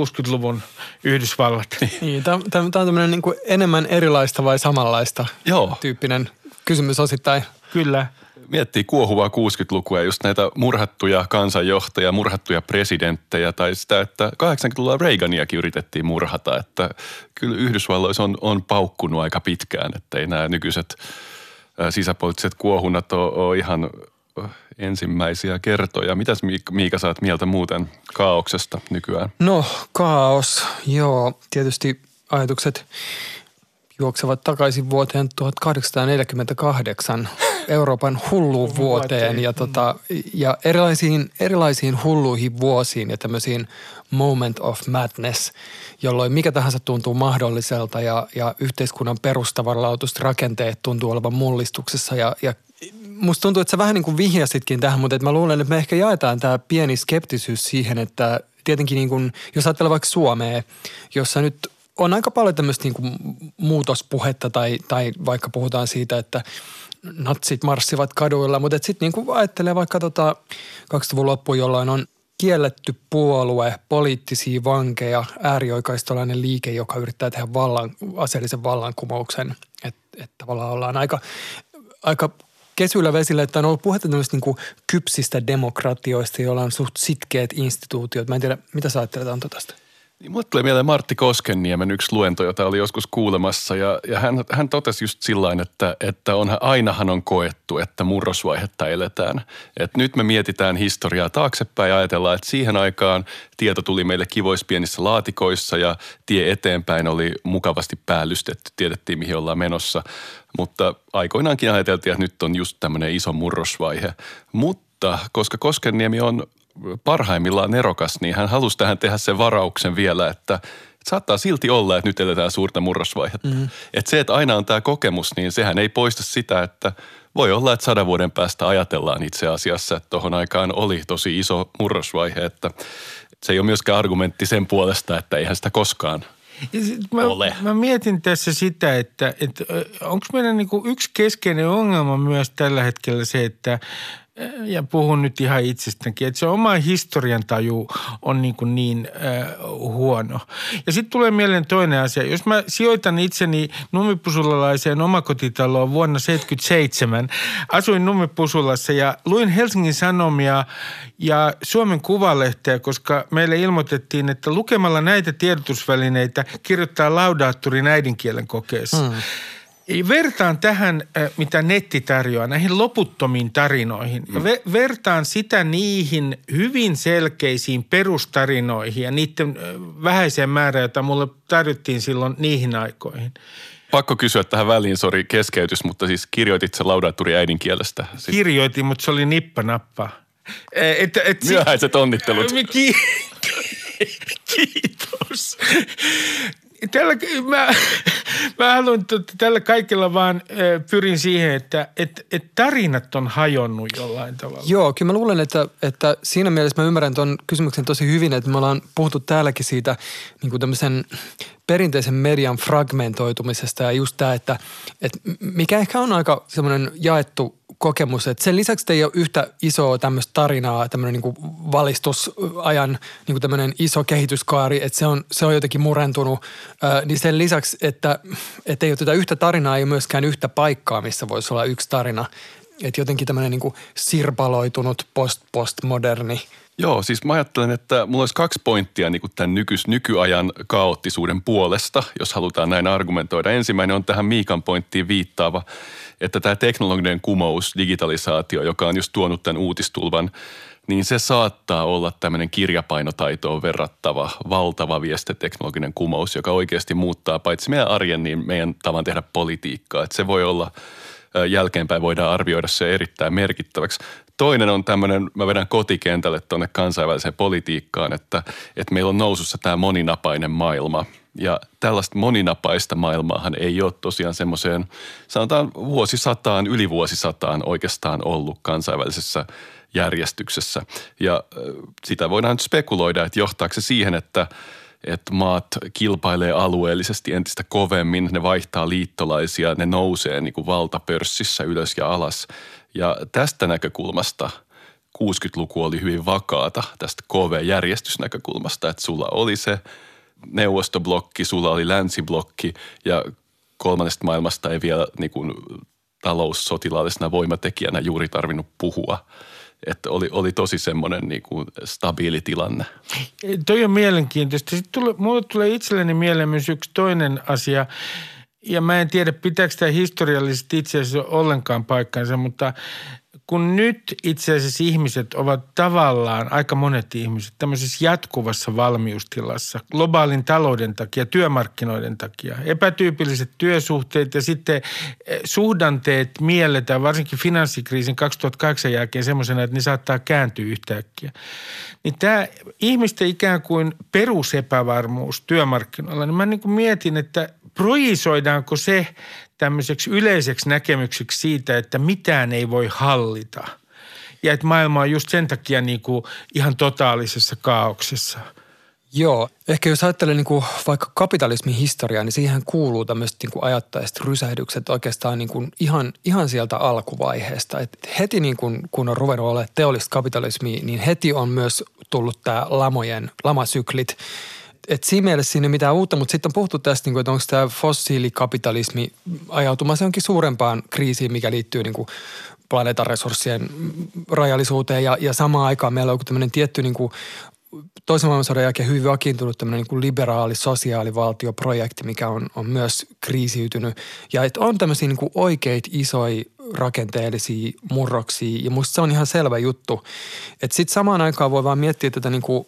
S8: 60-luvun Yhdysvallat. (laughs)
S6: Niin, tämä, tämä on tämmöinen niin enemmän erilaista vai samanlaista Joo. tyyppinen kysymys osittain.
S8: Kyllä
S5: miettii kuohuvaa 60-lukua just näitä murhattuja kansanjohtajia, murhattuja presidenttejä tai sitä, että 80-luvulla Reaganiakin yritettiin murhata, että kyllä Yhdysvalloissa on, on paukkunut aika pitkään, että ei nämä nykyiset sisäpoliittiset kuohunat ole, ole ihan ensimmäisiä kertoja. Mitäs Miika saat mieltä muuten kaauksesta nykyään?
S6: No kaos, joo. Tietysti ajatukset juoksevat takaisin vuoteen 1848 Euroopan hulluun vuoteen. ja, tota, ja erilaisiin, erilaisiin hulluihin vuosiin ja tämmöisiin moment of madness, jolloin mikä tahansa tuntuu mahdolliselta ja, ja yhteiskunnan perustavanlaatuiset rakenteet tuntuu olevan mullistuksessa. Ja, ja musta tuntuu, että sä vähän niin kuin vihjasitkin tähän, mutta että mä luulen, että me ehkä jaetaan tämä pieni skeptisyys siihen, että tietenkin niin kuin, jos ajattelee vaikka Suomea, jossa nyt on aika paljon tämmöistä niin kuin muutospuhetta tai, tai vaikka puhutaan siitä, että natsit marssivat kaduilla, mutta sitten niin ajattelee vaikka tota 20-luvun loppuun, jolloin on kielletty puolue, poliittisia vankeja, äärioikaistolainen liike, joka yrittää tehdä vallan, aseellisen vallankumouksen. Että et tavallaan ollaan aika, aika kesyillä vesillä, että on ollut puhetta tämmöistä niin kypsistä demokratioista, joilla on suht sitkeät instituutiot. Mä en tiedä, mitä sä ajattelet Anto tästä?
S5: Niin mulle tulee mieleen Martti Koskenniemen yksi luento, jota oli joskus kuulemassa ja, ja hän, hän totesi just sillä että, että on, ainahan on koettu, että murrosvaihetta eletään. Et nyt me mietitään historiaa taaksepäin ja ajatellaan, että siihen aikaan tieto tuli meille kivoissa pienissä laatikoissa ja tie eteenpäin oli mukavasti päällystetty, tiedettiin mihin ollaan menossa. Mutta aikoinaankin ajateltiin, että nyt on just tämmöinen iso murrosvaihe. Mutta koska Koskenniemi on parhaimmillaan nerokas, niin hän halusi tähän tehdä sen varauksen vielä, että saattaa silti olla, että nyt eletään suurta murrosvaihetta. Mm. Että se, että aina on tämä kokemus, niin sehän ei poista sitä, että voi olla, että sadan vuoden päästä ajatellaan itse asiassa, että tuohon aikaan oli tosi iso murrosvaihe, että se ei ole myöskään argumentti sen puolesta, että eihän sitä koskaan
S8: mä, ole. Mä mietin tässä sitä, että, että onko meidän niin yksi keskeinen ongelma myös tällä hetkellä se, että ja puhun nyt ihan itsestäänkin, että se oma historian taju on niin, kuin niin äh, huono. Ja sitten tulee mieleen toinen asia. Jos mä sijoitan itseni nummipusulalaiseen omakotitaloon vuonna 1977, asuin nummipusulassa ja luin Helsingin Sanomia ja Suomen Kuvalehteä, koska meille ilmoitettiin, että lukemalla näitä tiedotusvälineitä kirjoittaa laudaattorin äidinkielen kokeessa. Hmm. Vertaan tähän, mitä netti tarjoaa, näihin loputtomiin tarinoihin. Mm. vertaan sitä niihin hyvin selkeisiin perustarinoihin ja niiden vähäiseen määrään, jota mulle tarjottiin silloin niihin aikoihin.
S5: Pakko kysyä tähän väliin, sori keskeytys, mutta siis kirjoitit se laudatturi äidinkielestä?
S8: Siis... Kirjoitin, mutta se oli nippanappa.
S5: Et, et, Myöhäiset onnittelut.
S8: Ki- (laughs) Kiitos tällä, mä, mä haluan, että tällä kaikilla vaan pyrin siihen, että että että tarinat on hajonnut jollain tavalla.
S6: Joo, kyllä mä luulen, että, että siinä mielessä mä ymmärrän tuon kysymyksen tosi hyvin, että me ollaan puhuttu täälläkin siitä niin kuin tämmöisen perinteisen median fragmentoitumisesta ja just tämä, että, että mikä ehkä on aika semmoinen jaettu kokemus, että sen lisäksi ei ole yhtä isoa tämmöistä tarinaa, tämmöinen niin valistusajan niin kuin tämmöinen iso kehityskaari, että se on, se on jotenkin murentunut, ää, niin sen lisäksi, että, että ei ole tätä yhtä tarinaa, ei myöskään yhtä paikkaa, missä voisi olla yksi tarina. Että jotenkin tämmöinen niin sirpaloitunut post-postmoderni –
S5: Joo, siis mä ajattelen, että mulla olisi kaksi pointtia niin kuin tämän nykys, nykyajan kaoottisuuden puolesta, jos halutaan näin argumentoida. Ensimmäinen on tähän Miikan pointtiin viittaava, että tämä teknologinen kumous, digitalisaatio, joka on just tuonut tämän uutistulvan, niin se saattaa olla tämmöinen kirjapainotaitoon verrattava valtava viestiteknologinen kumous, joka oikeasti muuttaa paitsi meidän arjen, niin meidän tavan tehdä politiikkaa. Että se voi olla jälkeenpäin voidaan arvioida se erittäin merkittäväksi. Toinen on tämmöinen, mä vedän kotikentälle tuonne kansainväliseen politiikkaan, että, että meillä on nousussa tämä moninapainen maailma. Ja tällaista moninapaista maailmaahan ei ole tosiaan semmoiseen, sanotaan vuosisataan, yli vuosisataan oikeastaan ollut kansainvälisessä järjestyksessä. Ja sitä voidaan nyt spekuloida, että johtaako se siihen, että että maat kilpailee alueellisesti entistä kovemmin, ne vaihtaa liittolaisia, ne nousee niin kuin valtapörssissä ylös ja alas – ja tästä näkökulmasta 60-luku oli hyvin vakaata tästä KV-järjestysnäkökulmasta, että sulla oli se neuvostoblokki, sulla oli länsiblokki ja kolmannesta maailmasta ei vielä niin kuin taloussotilaallisena voimatekijänä juuri tarvinnut puhua. Että oli, oli tosi semmoinen niin kuin stabiili tilanne.
S8: Toi on mielenkiintoista. Sitten tule, mulle tulee itselleni mieleen myös yksi toinen asia – ja mä en tiedä, pitääkö tämä historiallisesti itse asiassa ollenkaan paikkansa, mutta kun nyt itse asiassa ihmiset ovat tavallaan, aika monet ihmiset, tämmöisessä jatkuvassa valmiustilassa globaalin talouden takia, työmarkkinoiden takia, epätyypilliset työsuhteet ja sitten eh, suhdanteet mielletään varsinkin finanssikriisin 2008 jälkeen semmoisena, että ne saattaa kääntyä yhtäkkiä. Niin tämä ihmisten ikään kuin perusepävarmuus työmarkkinoilla, niin mä niin kuin mietin, että projisoidaanko se tämmöiseksi yleiseksi näkemykseksi siitä, että mitään ei voi hallita? Ja että maailma on just sen takia niin kuin ihan totaalisessa kaauksessa –
S6: Joo, ehkä jos ajattelee niin kuin vaikka kapitalismin historiaa, niin siihen kuuluu tämmöiset niin kuin ajattaiset rysähdykset oikeastaan niin kuin ihan, ihan sieltä alkuvaiheesta. Et heti niin kuin, kun on ruvennut olemaan teollista kapitalismia, niin heti on myös tullut tämä lamojen, lamasyklit – et siinä mielessä siinä ei mitään uutta, mutta sitten on puhuttu tästä, niin että onko tämä fossiilikapitalismi ajautumassa jonkin suurempaan kriisiin, mikä liittyy niin kuin planeetan resurssien rajallisuuteen ja, ja samaan aikaan meillä on tämmöinen tietty niin kuin toisen maailmansodan jälkeen hyvin vakiintunut tämmöinen niin liberaali sosiaalivaltioprojekti, mikä on, on myös kriisiytynyt. Ja että on tämmöisiä niin oikeita isoja rakenteellisia murroksia. Ja musta se on ihan selvä juttu. Että sitten samaan aikaan voi vaan miettiä tätä niin kuin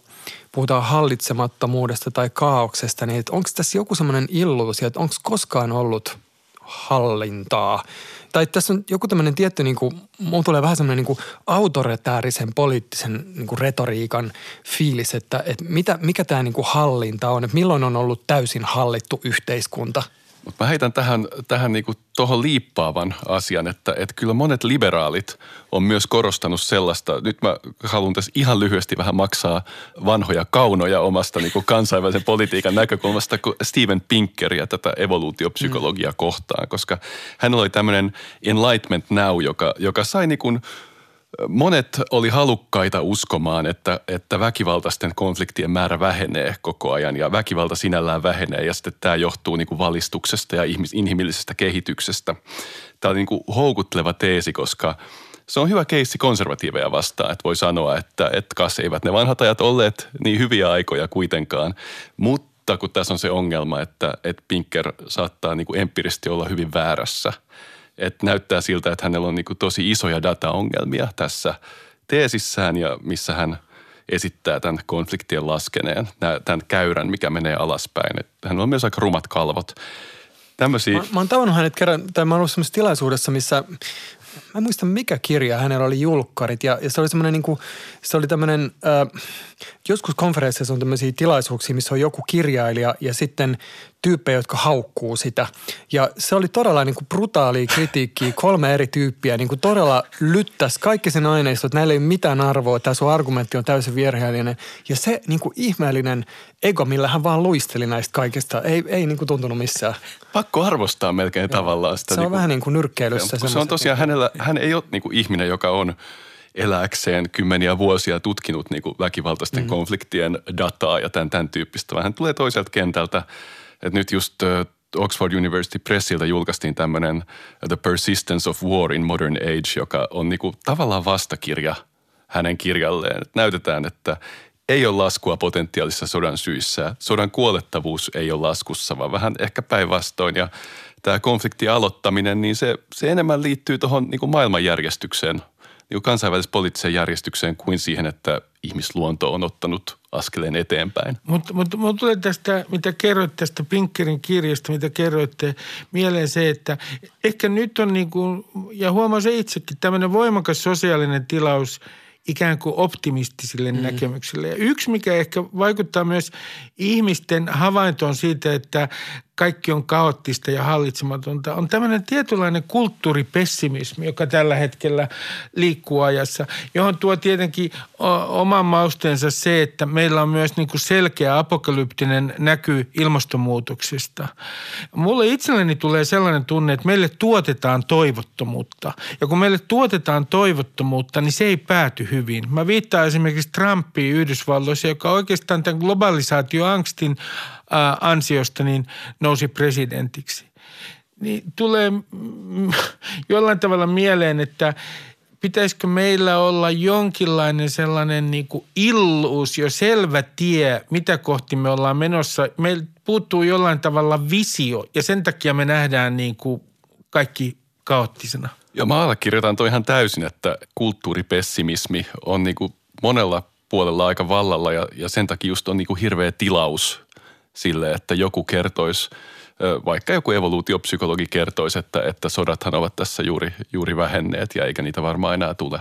S6: puhutaan hallitsemattomuudesta tai kaauksesta, niin onko tässä joku semmoinen illuusio, että onko koskaan ollut hallintaa – tai tässä on joku tämmöinen tietty, niin kuin, mulla tulee vähän semmoinen niin autoritäärisen poliittisen niin kuin retoriikan fiilis, että, että mitä, mikä tämä niin kuin hallinta on, että milloin on ollut täysin hallittu yhteiskunta –
S5: mutta mä heitän tähän, tähän niinku tohon liippaavan asian, että, että kyllä monet liberaalit on myös korostanut sellaista, nyt mä haluan tässä ihan lyhyesti vähän maksaa vanhoja kaunoja omasta niinku kansainvälisen politiikan näkökulmasta kuin Steven Pinkeria tätä evoluutiopsykologiaa mm. kohtaan, koska hän oli tämmöinen enlightenment now, joka, joka sai niinku Monet oli halukkaita uskomaan, että, että väkivaltaisten konfliktien määrä vähenee koko ajan ja väkivalta sinällään vähenee ja sitten tämä johtuu niin kuin valistuksesta ja ihmis, inhimillisestä kehityksestä. Tämä oli niin kuin houkutteleva teesi, koska se on hyvä keissi konservatiiveja vastaan, että voi sanoa, että, että kas eivät ne vanhat ajat olleet niin hyviä aikoja kuitenkaan, mutta kun tässä on se ongelma, että, että Pinker saattaa niin kuin empiirisesti olla hyvin väärässä – että näyttää siltä, että hänellä on niin tosi isoja dataongelmia tässä teesissään ja missä hän esittää tämän konfliktien laskeneen, tämän käyrän, mikä menee alaspäin. Että hänellä on myös aika rumat kalvot. Tämmöisiä...
S6: Mä, mä oon tavannut hänet kerran, tai mä oon ollut tilaisuudessa, missä mä en muista mikä kirja hänellä oli julkkarit ja, ja se oli semmoinen niin kuin, se oli tämmöinen, äh, joskus konferensseissa on tämmöisiä tilaisuuksia, missä on joku kirjailija ja sitten tyyppejä, jotka haukkuu sitä. Ja se oli todella niin kuin brutaalia kritiikkiä, kolme eri tyyppiä, niin kuin todella lyttäs kaikki sen aineisto, että näillä ei ole mitään arvoa, tämä sun argumentti on täysin virheellinen. Ja se niin kuin ihmeellinen ego, millä hän vaan luisteli näistä kaikista, ei, ei niin kuin tuntunut missään.
S5: Pakko arvostaa melkein Joo. tavallaan sitä.
S6: Se on niin kuin, vähän niin kuin nyrkkeilyssä.
S5: Se on tosiaan hänellä, hän ei ole niin kuin ihminen, joka on eläkseen kymmeniä vuosia tutkinut niin kuin väkivaltaisten mm. konfliktien dataa ja tämän, tämän tyyppistä, vaan hän tulee toiselta kentältä – et nyt just Oxford University Pressiltä julkaistiin tämmöinen The Persistence of War in Modern Age, joka on niinku tavallaan vastakirja hänen kirjalleen. Et näytetään, että ei ole laskua potentiaalisissa sodan syissä. Sodan kuolettavuus ei ole laskussa, vaan vähän ehkä päinvastoin. Ja tämä konfliktin aloittaminen, niin se, se enemmän liittyy tuohon niin maailmanjärjestykseen – niin kansainväliseen poliittiseen järjestykseen kuin siihen, että ihmisluonto on ottanut askeleen eteenpäin.
S8: Mutta mut, mut tulee tästä, mitä kerroit tästä Pinkerin kirjasta, mitä kerroitte, mieleen se, että ehkä nyt on niin kuin, ja huomaa se itsekin, tämmöinen voimakas sosiaalinen tilaus – ikään kuin optimistisille mm. näkemyksille. Ja yksi, mikä ehkä vaikuttaa myös ihmisten havaintoon siitä, että kaikki on kaoottista ja hallitsematonta, on tämmöinen tietynlainen kulttuuripessimismi, joka tällä hetkellä liikkuu ajassa, johon tuo tietenkin oman mausteensa se, että meillä on myös niin kuin selkeä apokalyptinen näky ilmastonmuutoksesta. Mulle itselleni tulee sellainen tunne, että meille tuotetaan toivottomuutta. Ja kun meille tuotetaan toivottomuutta, niin se ei pääty hyvin. Mä viittaan esimerkiksi Trumpiin Yhdysvalloissa, joka oikeastaan tämän globalisaatioangstin ansiosta niin nousi presidentiksi. Niin tulee jollain tavalla mieleen, että pitäisikö meillä olla jonkinlainen sellainen niin kuin illuusio, selvä tie, mitä kohti me ollaan menossa. Meillä puuttuu jollain tavalla visio ja sen takia me nähdään niin kuin kaikki kaoottisena.
S5: Ja mä allekirjoitan toi ihan täysin, että kulttuuripessimismi on niin kuin monella puolella aika vallalla ja, ja sen takia just on niin kuin hirveä tilaus sille, että joku kertoisi, vaikka joku evoluutiopsykologi kertoisi, että, että sodathan ovat tässä juuri, juuri vähenneet ja eikä niitä varmaan enää tule.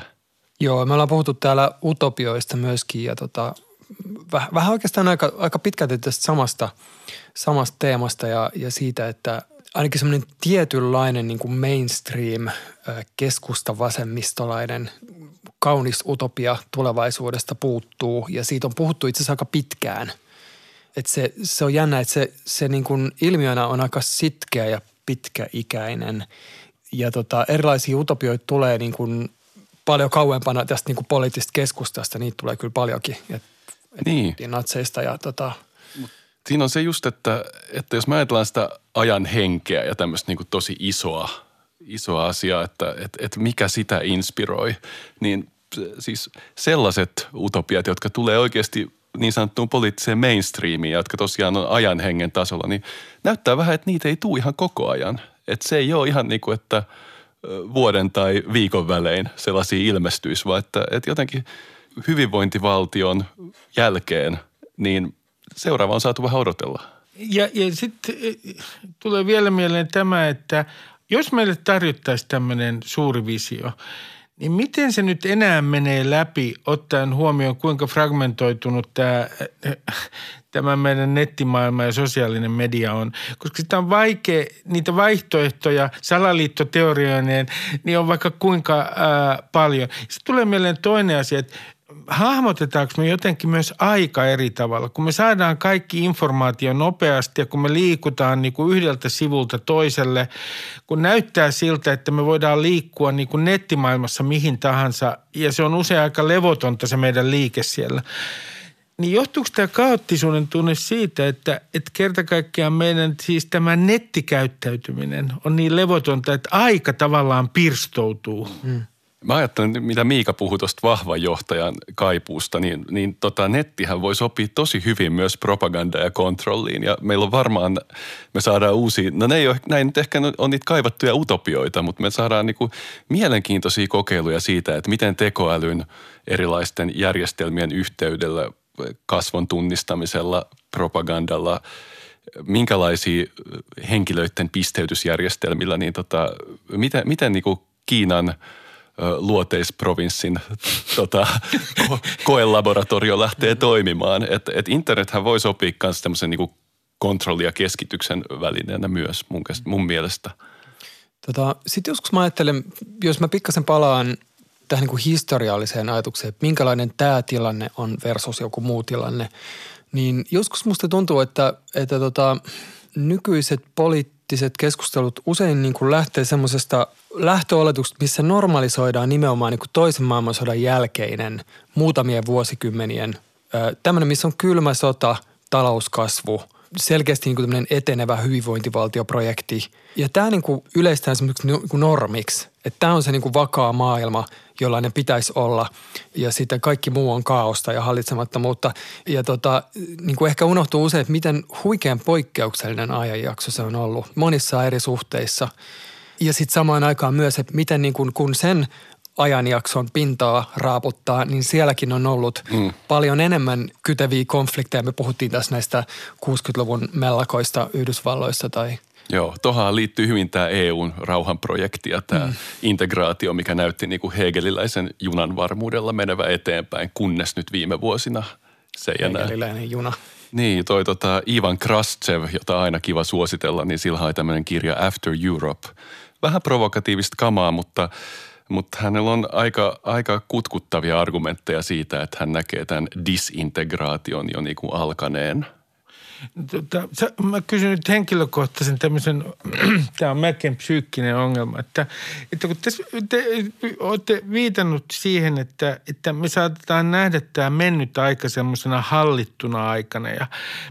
S6: Joo, me ollaan puhuttu täällä utopioista myöskin ja tota, vähän, vähän oikeastaan aika, aika pitkälti tästä samasta, samasta teemasta ja, ja siitä, että ainakin semmoinen tietynlainen niin kuin mainstream keskusta vasemmistolainen kaunis utopia tulevaisuudesta puuttuu ja siitä on puhuttu itse asiassa aika pitkään – että se, se on jännä, että se, se niin kuin ilmiönä on aika sitkeä ja pitkäikäinen. Ja tota, erilaisia utopioita tulee niin kuin paljon kauempana tästä niin kuin poliittisesta keskustasta. Niitä tulee kyllä paljonkin. Et, et niin. Natseista ja tota,
S5: Siinä on se just, että, että jos mä ajatellaan sitä ajan henkeä ja tämmöistä niin kuin tosi isoa iso asia, että, että, että mikä sitä inspiroi. Niin siis sellaiset utopiat, jotka tulee oikeasti niin sanottuun poliittiseen mainstreamiin, jotka tosiaan on ajan hengen tasolla, niin näyttää vähän, että niitä ei tule ihan koko ajan. Että se ei ole ihan niin kuin, että vuoden tai viikon välein sellaisia ilmestyisi, vaan että, että jotenkin hyvinvointivaltion jälkeen, niin seuraava on saatu vähän odotella.
S8: Ja, ja sitten tulee vielä mieleen tämä, että jos meille tarjottaisiin tämmöinen suuri visio, niin miten se nyt enää menee läpi, ottaen huomioon, kuinka fragmentoitunut tämä, tämä meidän nettimaailma ja sosiaalinen media on? Koska sitä on vaikea, niitä vaihtoehtoja salaliittoteorioineen, niin on vaikka kuinka ää, paljon. Sitten tulee mieleen toinen asia, että hahmotetaanko me jotenkin myös aika eri tavalla, kun me saadaan kaikki informaatio nopeasti ja kun me liikutaan niin kuin yhdeltä sivulta toiselle, kun näyttää siltä, että me voidaan liikkua niin kuin nettimaailmassa mihin tahansa ja se on usein aika levotonta se meidän liike siellä. Niin johtuuko tämä kaoottisuuden tunne siitä, että, että kerta kaikkiaan meidän siis tämä nettikäyttäytyminen on niin levotonta, että aika tavallaan pirstoutuu? Hmm.
S5: Mä ajattelen, mitä Miika puhui tuosta vahvan johtajan kaipuusta, niin, niin tota, nettihän voi sopia tosi hyvin myös propaganda ja kontrolliin. Ja meillä on varmaan, me saadaan uusia, no ne ei ole, näin nyt ehkä on niitä kaivattuja utopioita, mutta me saadaan niinku mielenkiintoisia kokeiluja siitä, että miten tekoälyn erilaisten järjestelmien yhteydellä, kasvon tunnistamisella, propagandalla, minkälaisia henkilöiden pisteytysjärjestelmillä, niin tota, miten, miten niinku Kiinan – luoteisprovinssin tota, (laughs) koelaboratorio lähtee toimimaan. Et, et internethän voi sopia myös tämmöisen niin kontrolli- ja keskityksen välineenä myös mun, mun mielestä.
S6: Tota, Sitten joskus mä ajattelen, jos mä pikkasen palaan tähän niin kuin historialliseen ajatukseen, että minkälainen tämä tilanne on versus joku muu tilanne, niin joskus musta tuntuu, että, että tota, nykyiset poliittiset poliittiset keskustelut usein niin kuin lähtee semmoisesta lähtöoletuksesta, missä normalisoidaan nimenomaan niin kuin toisen maailmansodan jälkeinen muutamien vuosikymmenien tämmöinen, missä on kylmä sota, talouskasvu, selkeästi niin kuin etenevä hyvinvointivaltioprojekti. Ja tämä niin kuin yleistään semmoiseksi niin kuin normiksi, että tämä on se niin kuin vakaa maailma – jollainen pitäisi olla. Ja sitten kaikki muu on kaaosta ja hallitsemattomuutta. Ja tota, niin kuin ehkä unohtuu usein, että miten huikean poikkeuksellinen ajanjakso se on ollut monissa eri suhteissa. Ja sitten samaan aikaan myös, että miten niin kuin, kun sen ajanjakson pintaa raaputtaa, niin sielläkin on ollut mm. paljon enemmän kyteviä konflikteja. Me puhuttiin tässä näistä 60-luvun mellakoista Yhdysvalloissa tai –
S5: Joo, tuohon liittyy hyvin tämä EUn rauhanprojekti ja tämä mm. integraatio, mikä näytti niin kuin hegeliläisen junan varmuudella menevä eteenpäin, kunnes nyt viime vuosina se ei enää.
S6: Hegeliläinen juna.
S5: Niin, toi tota Ivan Krastsev, jota aina kiva suositella, niin sillä on tämmöinen kirja After Europe. Vähän provokatiivista kamaa, mutta, mutta hänellä on aika, aika kutkuttavia argumentteja siitä, että hän näkee tämän disintegraation jo niin kuin alkaneen –
S8: Tota, mä kysyn nyt henkilökohtaisen tämmöisen, (clears throat) tämä on melkein psyykkinen ongelma, että, että kun te, te olette viitannut siihen, että, että me saatetaan nähdä tämä mennyt aika semmoisena hallittuna aikana ja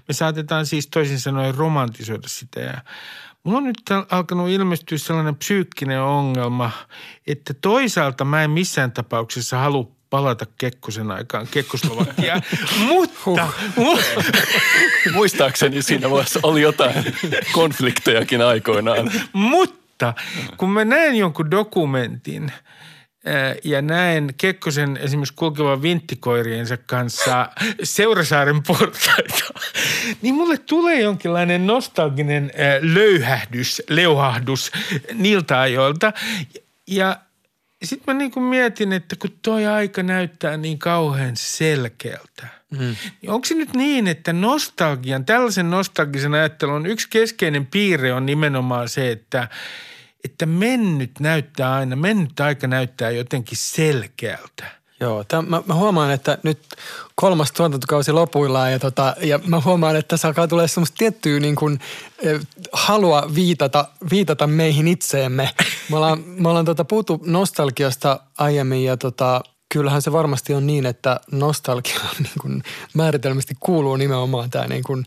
S8: me saatetaan siis toisin sanoen romantisoida sitä ja Mulla on nyt alkanut ilmestyä sellainen psyykkinen ongelma, että toisaalta mä en missään tapauksessa halua palata Kekkosen aikaan, Kekkoslovakia. (laughs) Mutta...
S5: Muistaakseni siinä vaiheessa oli jotain konfliktejakin aikoinaan.
S8: Mutta kun mä näen jonkun dokumentin ja näen Kekkosen esimerkiksi kulkevan vinttikoiriensa kanssa Seurasaaren portaita, (laughs) niin mulle tulee jonkinlainen nostalginen löyhähdys, leuhahdus niiltä ajoilta. Ja sitten mä niin kuin mietin, että kun toi aika näyttää niin kauhean selkeältä, mm. niin onko se nyt niin, että nostalgian, tällaisen nostalgisen ajattelun yksi keskeinen piirre on nimenomaan se, että, että mennyt näyttää aina, mennyt aika näyttää jotenkin selkeältä –
S6: Joo, tämän, mä, mä huomaan, että nyt kolmas tuotantokausi lopuillaan ja, tota, ja mä huomaan, että tässä alkaa tulla semmoista tiettyä niin kuin, eh, halua viitata, viitata meihin itseemme. Me ollaan, me ollaan tota, puhuttu nostalgiasta aiemmin ja tota, kyllähän se varmasti on niin, että nostalgia niin kuin määritelmästi kuuluu nimenomaan tämä niin kuin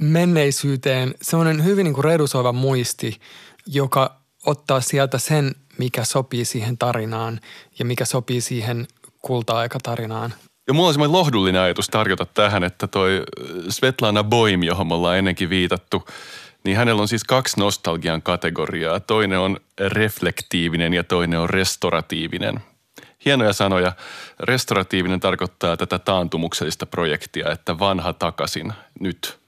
S6: menneisyyteen. Semmoinen hyvin niin kuin redusoiva muisti, joka ottaa sieltä sen, mikä sopii siihen tarinaan ja mikä sopii siihen kulta-aikatarinaan.
S5: Ja mulla on semmoinen lohdullinen ajatus tarjota tähän, että toi Svetlana Boim, johon me ollaan ennenkin viitattu, niin hänellä on siis kaksi nostalgian kategoriaa. Toinen on reflektiivinen ja toinen on restoratiivinen. Hienoja sanoja. Restoratiivinen tarkoittaa tätä taantumuksellista projektia, että vanha takaisin nyt.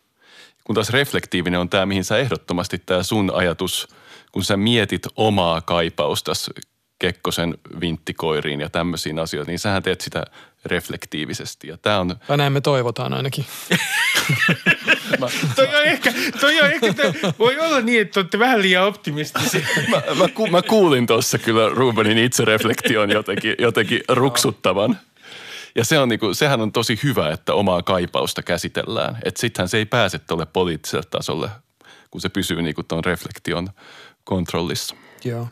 S5: Kun taas reflektiivinen on tämä, mihin sä ehdottomasti tämä sun ajatus, kun sä mietit omaa kaipaustas Kekkosen vinttikoiriin ja tämmöisiin asioihin, niin sähän teet sitä reflektiivisesti. Ja tää on...
S6: Tai näin me toivotaan ainakin. (laughs)
S8: toi on ehkä, toi on ehkä toi, voi olla niin, että olette vähän liian optimistisia. (laughs)
S5: mä, mä, ku, mä kuulin tuossa kyllä Rubenin itsereflektion jotenkin, jotenkin ruksuttavan. Ja se on niinku, sehän on tosi hyvä, että omaa kaipausta käsitellään. Että sittenhän se ei pääse tuolle poliittiselle tasolle, kun se pysyy niinku tuon reflektion kontrollissa.
S6: Joo.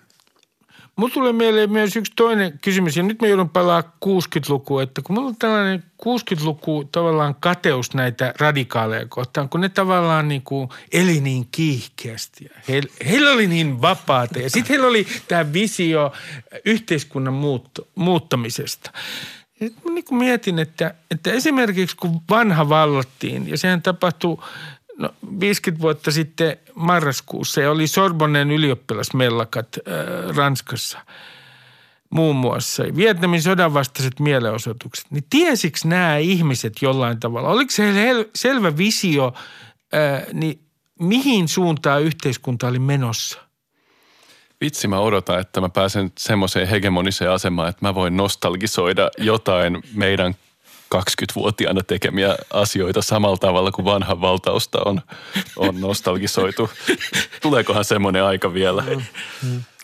S8: Mulla tulee mieleen myös yksi toinen kysymys, ja nyt mä joudun palaa 60-lukuun, että kun mulla on tällainen 60-luku tavallaan kateus näitä radikaaleja kohtaan, kun ne tavallaan niin kuin eli niin kiihkeästi. Heillä, heillä oli niin vapaata, ja sitten heillä oli tämä visio yhteiskunnan muutto, muuttamisesta. Ja mä niin kuin mietin, että, että esimerkiksi kun vanha vallattiin, ja sehän tapahtui no, 50 vuotta sitten marraskuussa ja oli Sorbonnen ylioppilasmellakat äh, Ranskassa muun muassa. Vietnamin sodan vastaiset mielenosoitukset. Niin tiesikö nämä ihmiset jollain tavalla? Oliko se hel- selvä visio, äh, niin mihin suuntaan yhteiskunta oli menossa?
S5: Vitsi, mä odotan, että mä pääsen semmoiseen hegemoniseen asemaan, että mä voin nostalgisoida jotain meidän 20-vuotiaana tekemiä asioita samalla tavalla kuin vanhan valtausta on, on nostalgisoitu. Tuleekohan semmoinen aika vielä?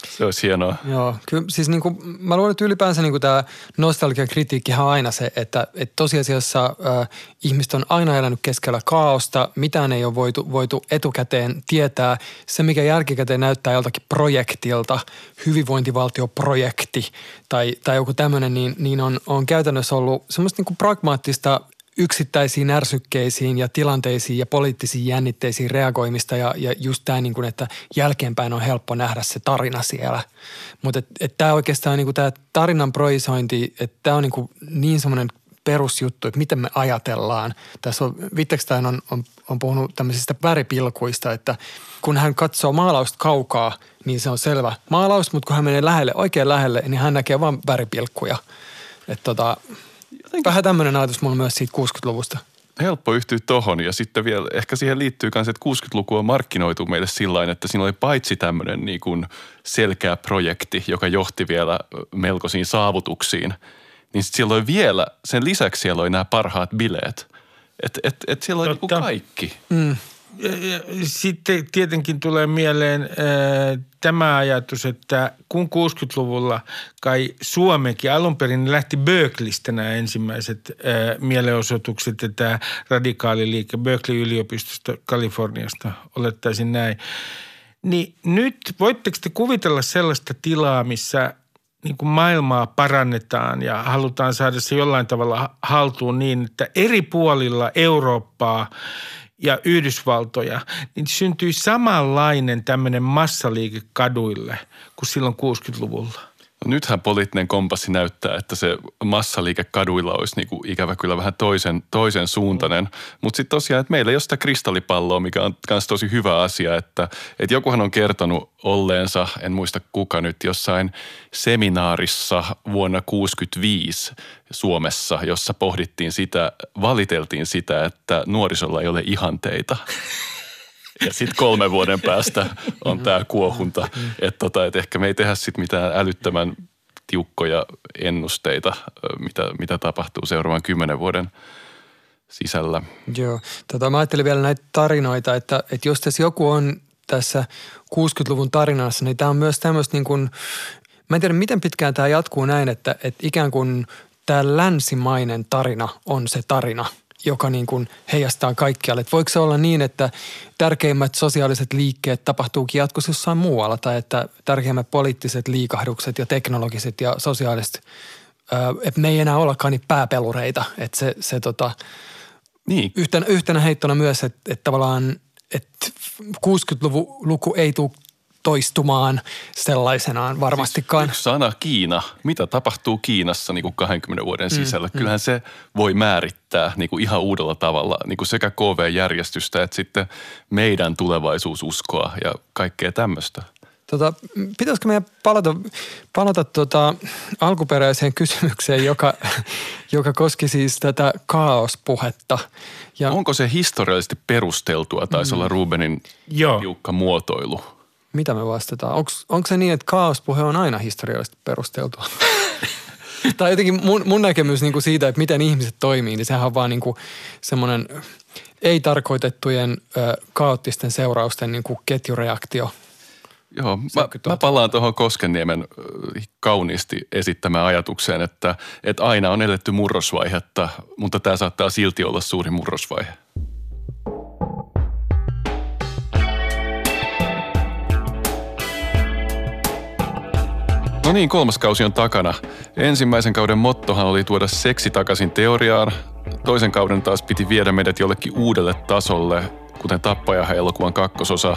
S5: Se olisi hienoa.
S6: Joo, kyllä siis niin kuin, mä luulen, että ylipäänsä niin kuin tämä nostalgian kritiikki on aina se, että, että tosiasiassa äh, ihmiset on aina elänyt keskellä kaaosta, mitään ei ole voitu, voitu etukäteen tietää. Se, mikä jälkikäteen näyttää joltakin projektilta, hyvinvointivaltioprojekti tai, tai joku tämmöinen, niin, niin on, on käytännössä ollut semmoista niin kuin pragmaattista yksittäisiin ärsykkeisiin ja tilanteisiin ja poliittisiin jännitteisiin reagoimista ja, ja just tämä, niin kuin, että jälkeenpäin on helppo nähdä se tarina siellä. Mutta et, et tämä oikeastaan niin kuin tämä tarinan projisointi, että tämä on niin, kuin niin semmoinen perusjuttu, että miten me ajatellaan. Tässä on, Wittgenstein on, on, on puhunut tämmöisistä väripilkuista, että kun hän katsoo maalausta kaukaa, niin se on selvä maalaus, mutta kun hän menee lähelle, oikein lähelle, niin hän näkee vain väripilkkuja. Että tota, Vähän tämmöinen ajatus mulla myös siitä 60-luvusta.
S5: Helppo yhtyä tohon ja sitten vielä ehkä siihen liittyy myös, että 60-luku on markkinoitu meille sillä että siinä oli paitsi tämmöinen niin kuin selkeä projekti, joka johti vielä melkoisiin saavutuksiin, niin sitten siellä oli vielä, sen lisäksi siellä oli nämä parhaat bileet. Että et, et siellä oli niin kuin kaikki. Mm.
S8: Sitten tietenkin tulee mieleen tämä ajatus, että kun 60-luvulla kai Suomekin alun perin lähti Berkeleystä nämä ensimmäiset mielenosoitukset ja tämä radikaaliliike Berkeley-yliopistosta Kaliforniasta, olettaisin näin. Niin nyt voitteko te kuvitella sellaista tilaa, missä niin kuin maailmaa parannetaan ja halutaan saada se jollain tavalla haltuun niin, että eri puolilla Eurooppaa – ja Yhdysvaltoja, niin syntyi samanlainen tämmöinen massaliike kaduille kuin silloin 60-luvulla.
S5: No nythän poliittinen kompassi näyttää, että se massaliike kaduilla olisi niinku ikävä kyllä vähän toisen, toisen suuntainen. Mutta sitten tosiaan, että meillä ei ole sitä kristallipalloa, mikä on myös tosi hyvä asia, että, että jokuhan on kertonut olleensa, en muista kuka nyt, jossain seminaarissa vuonna 1965 Suomessa, jossa pohdittiin sitä, valiteltiin sitä, että nuorisolla ei ole ihanteita. Ja sitten kolmen vuoden päästä on tämä kuohunta. Että tota, et ehkä me ei tehdä sitten mitään älyttömän tiukkoja ennusteita, mitä, mitä tapahtuu seuraavan kymmenen vuoden sisällä.
S6: Joo, tota, mä ajattelin vielä näitä tarinoita, että, että jos tässä joku on tässä 60-luvun tarinassa, niin tämä on myös tämmöistä niin kuin, mä en tiedä miten pitkään tämä jatkuu näin, että, että ikään kuin tämä länsimainen tarina on se tarina – joka niin kuin heijastaa kaikkialle. Että voiko se olla niin, että tärkeimmät sosiaaliset liikkeet tapahtuukin jatkossa jossain muualla tai että tärkeimmät poliittiset liikahdukset ja teknologiset ja sosiaaliset, että me ei enää ollakaan niin pääpelureita. Että se, se tota, niin. yhtenä, yhtenä heittona myös, että, että tavallaan että 60-luvun luku ei tule toistumaan sellaisenaan varmastikaan.
S5: Siis yksi sana Kiina. Mitä tapahtuu Kiinassa niin kuin 20 vuoden mm, sisällä? Mm, Kyllähän mm. se voi määrittää niin kuin ihan uudella tavalla niin kuin sekä KV-järjestystä että sitten meidän tulevaisuususkoa ja kaikkea tämmöistä.
S6: Tota, pitäisikö meidän palata, palata tota alkuperäiseen kysymykseen, joka, joka koski siis tätä kaospuhetta?
S5: Ja, Onko se historiallisesti perusteltua, taisi mm. olla Rubenin Joo. tiukka muotoilu?
S6: Mitä me vastataan? Onko se niin, että kaospuhe on aina historiallisesti perusteltua? (laughs) tai jotenkin mun, mun näkemys niin kuin siitä, että miten ihmiset toimii, niin sehän on vaan niin kuin semmoinen ei-tarkoitettujen ö, kaoottisten seurausten niin kuin ketjureaktio –
S5: Joo, mä, mä palaan tuohon Koskenniemen kauniisti esittämään ajatukseen, että, että aina on eletty murrosvaihetta, mutta tämä saattaa silti olla suuri murrosvaihe. No niin, kolmas kausi on takana. Ensimmäisen kauden mottohan oli tuoda seksi takaisin teoriaan. Toisen kauden taas piti viedä meidät jollekin uudelle tasolle, kuten Tappaja-elokuvan kakkososa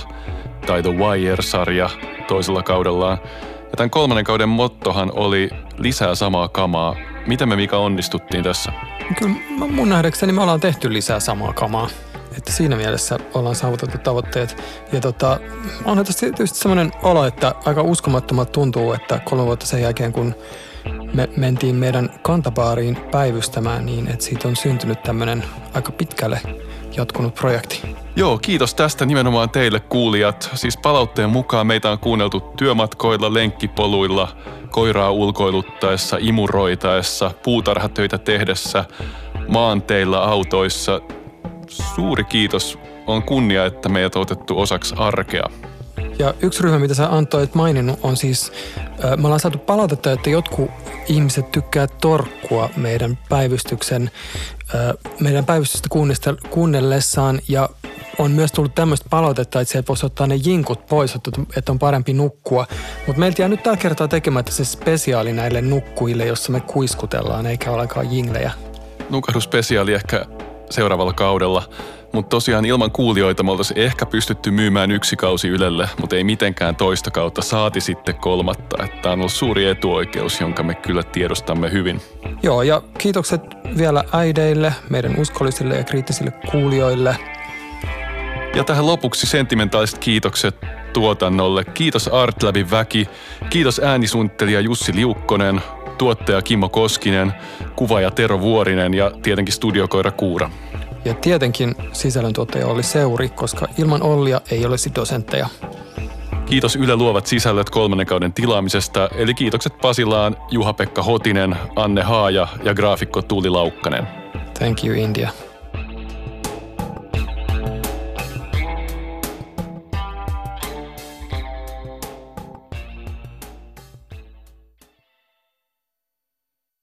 S5: tai The Wire-sarja toisella kaudellaan. Ja tämän kolmannen kauden mottohan oli lisää samaa kamaa. Miten me Mika onnistuttiin tässä?
S6: Kyllä mun nähdäkseni me ollaan tehty lisää samaa kamaa. Että siinä mielessä ollaan saavutettu tavoitteet. Ja tota, onhan tässä tietysti sellainen olo, että aika uskomattomat tuntuu, että kolme vuotta sen jälkeen, kun me mentiin meidän kantapaariin päivystämään niin, että siitä on syntynyt tämmöinen aika pitkälle jatkunut projekti.
S5: Joo, kiitos tästä nimenomaan teille kuulijat. Siis palautteen mukaan meitä on kuunneltu työmatkoilla, lenkkipoluilla, koiraa ulkoiluttaessa, imuroitaessa, puutarhatöitä tehdessä, maanteilla, autoissa. Suuri kiitos. On kunnia, että meidät on otettu osaksi arkea.
S6: Ja yksi ryhmä, mitä sä antoit maininnut, on siis, me ollaan saatu palautetta, että jotkut ihmiset tykkää torkkua meidän päivystyksen, meidän päivystystä kuunnellessaan ja on myös tullut tämmöistä palautetta, että sieltä voisi ottaa ne jinkut pois, että on parempi nukkua. Mutta meiltä jää nyt tällä kertaa tekemättä se spesiaali näille nukkuille, jossa me kuiskutellaan, eikä olekaan jinglejä.
S5: Nukahduspesiaali ehkä seuraavalla kaudella. Mutta tosiaan ilman kuulijoita me oltaisiin ehkä pystytty myymään yksi kausi Ylelle, mutta ei mitenkään toista kautta, saati sitten kolmatta. Tämä on ollut suuri etuoikeus, jonka me kyllä tiedostamme hyvin.
S6: Joo, ja kiitokset vielä äideille, meidän uskollisille ja kriittisille kuulijoille.
S5: Ja tähän lopuksi sentimentaaliset kiitokset tuotannolle. Kiitos Artlabin väki, kiitos äänisuunnittelija Jussi Liukkonen, tuottaja Kimmo Koskinen, kuvaaja Tero Vuorinen ja tietenkin studiokoira Kuura.
S6: Ja tietenkin sisällöntuottaja oli Seuri, koska ilman Ollia ei olisi dosentteja.
S5: Kiitos Yle Luovat sisällöt kolmannen kauden tilaamisesta, eli kiitokset Pasilaan, Juha-Pekka Hotinen, Anne Haaja ja graafikko Tuuli Laukkanen.
S6: Thank you India.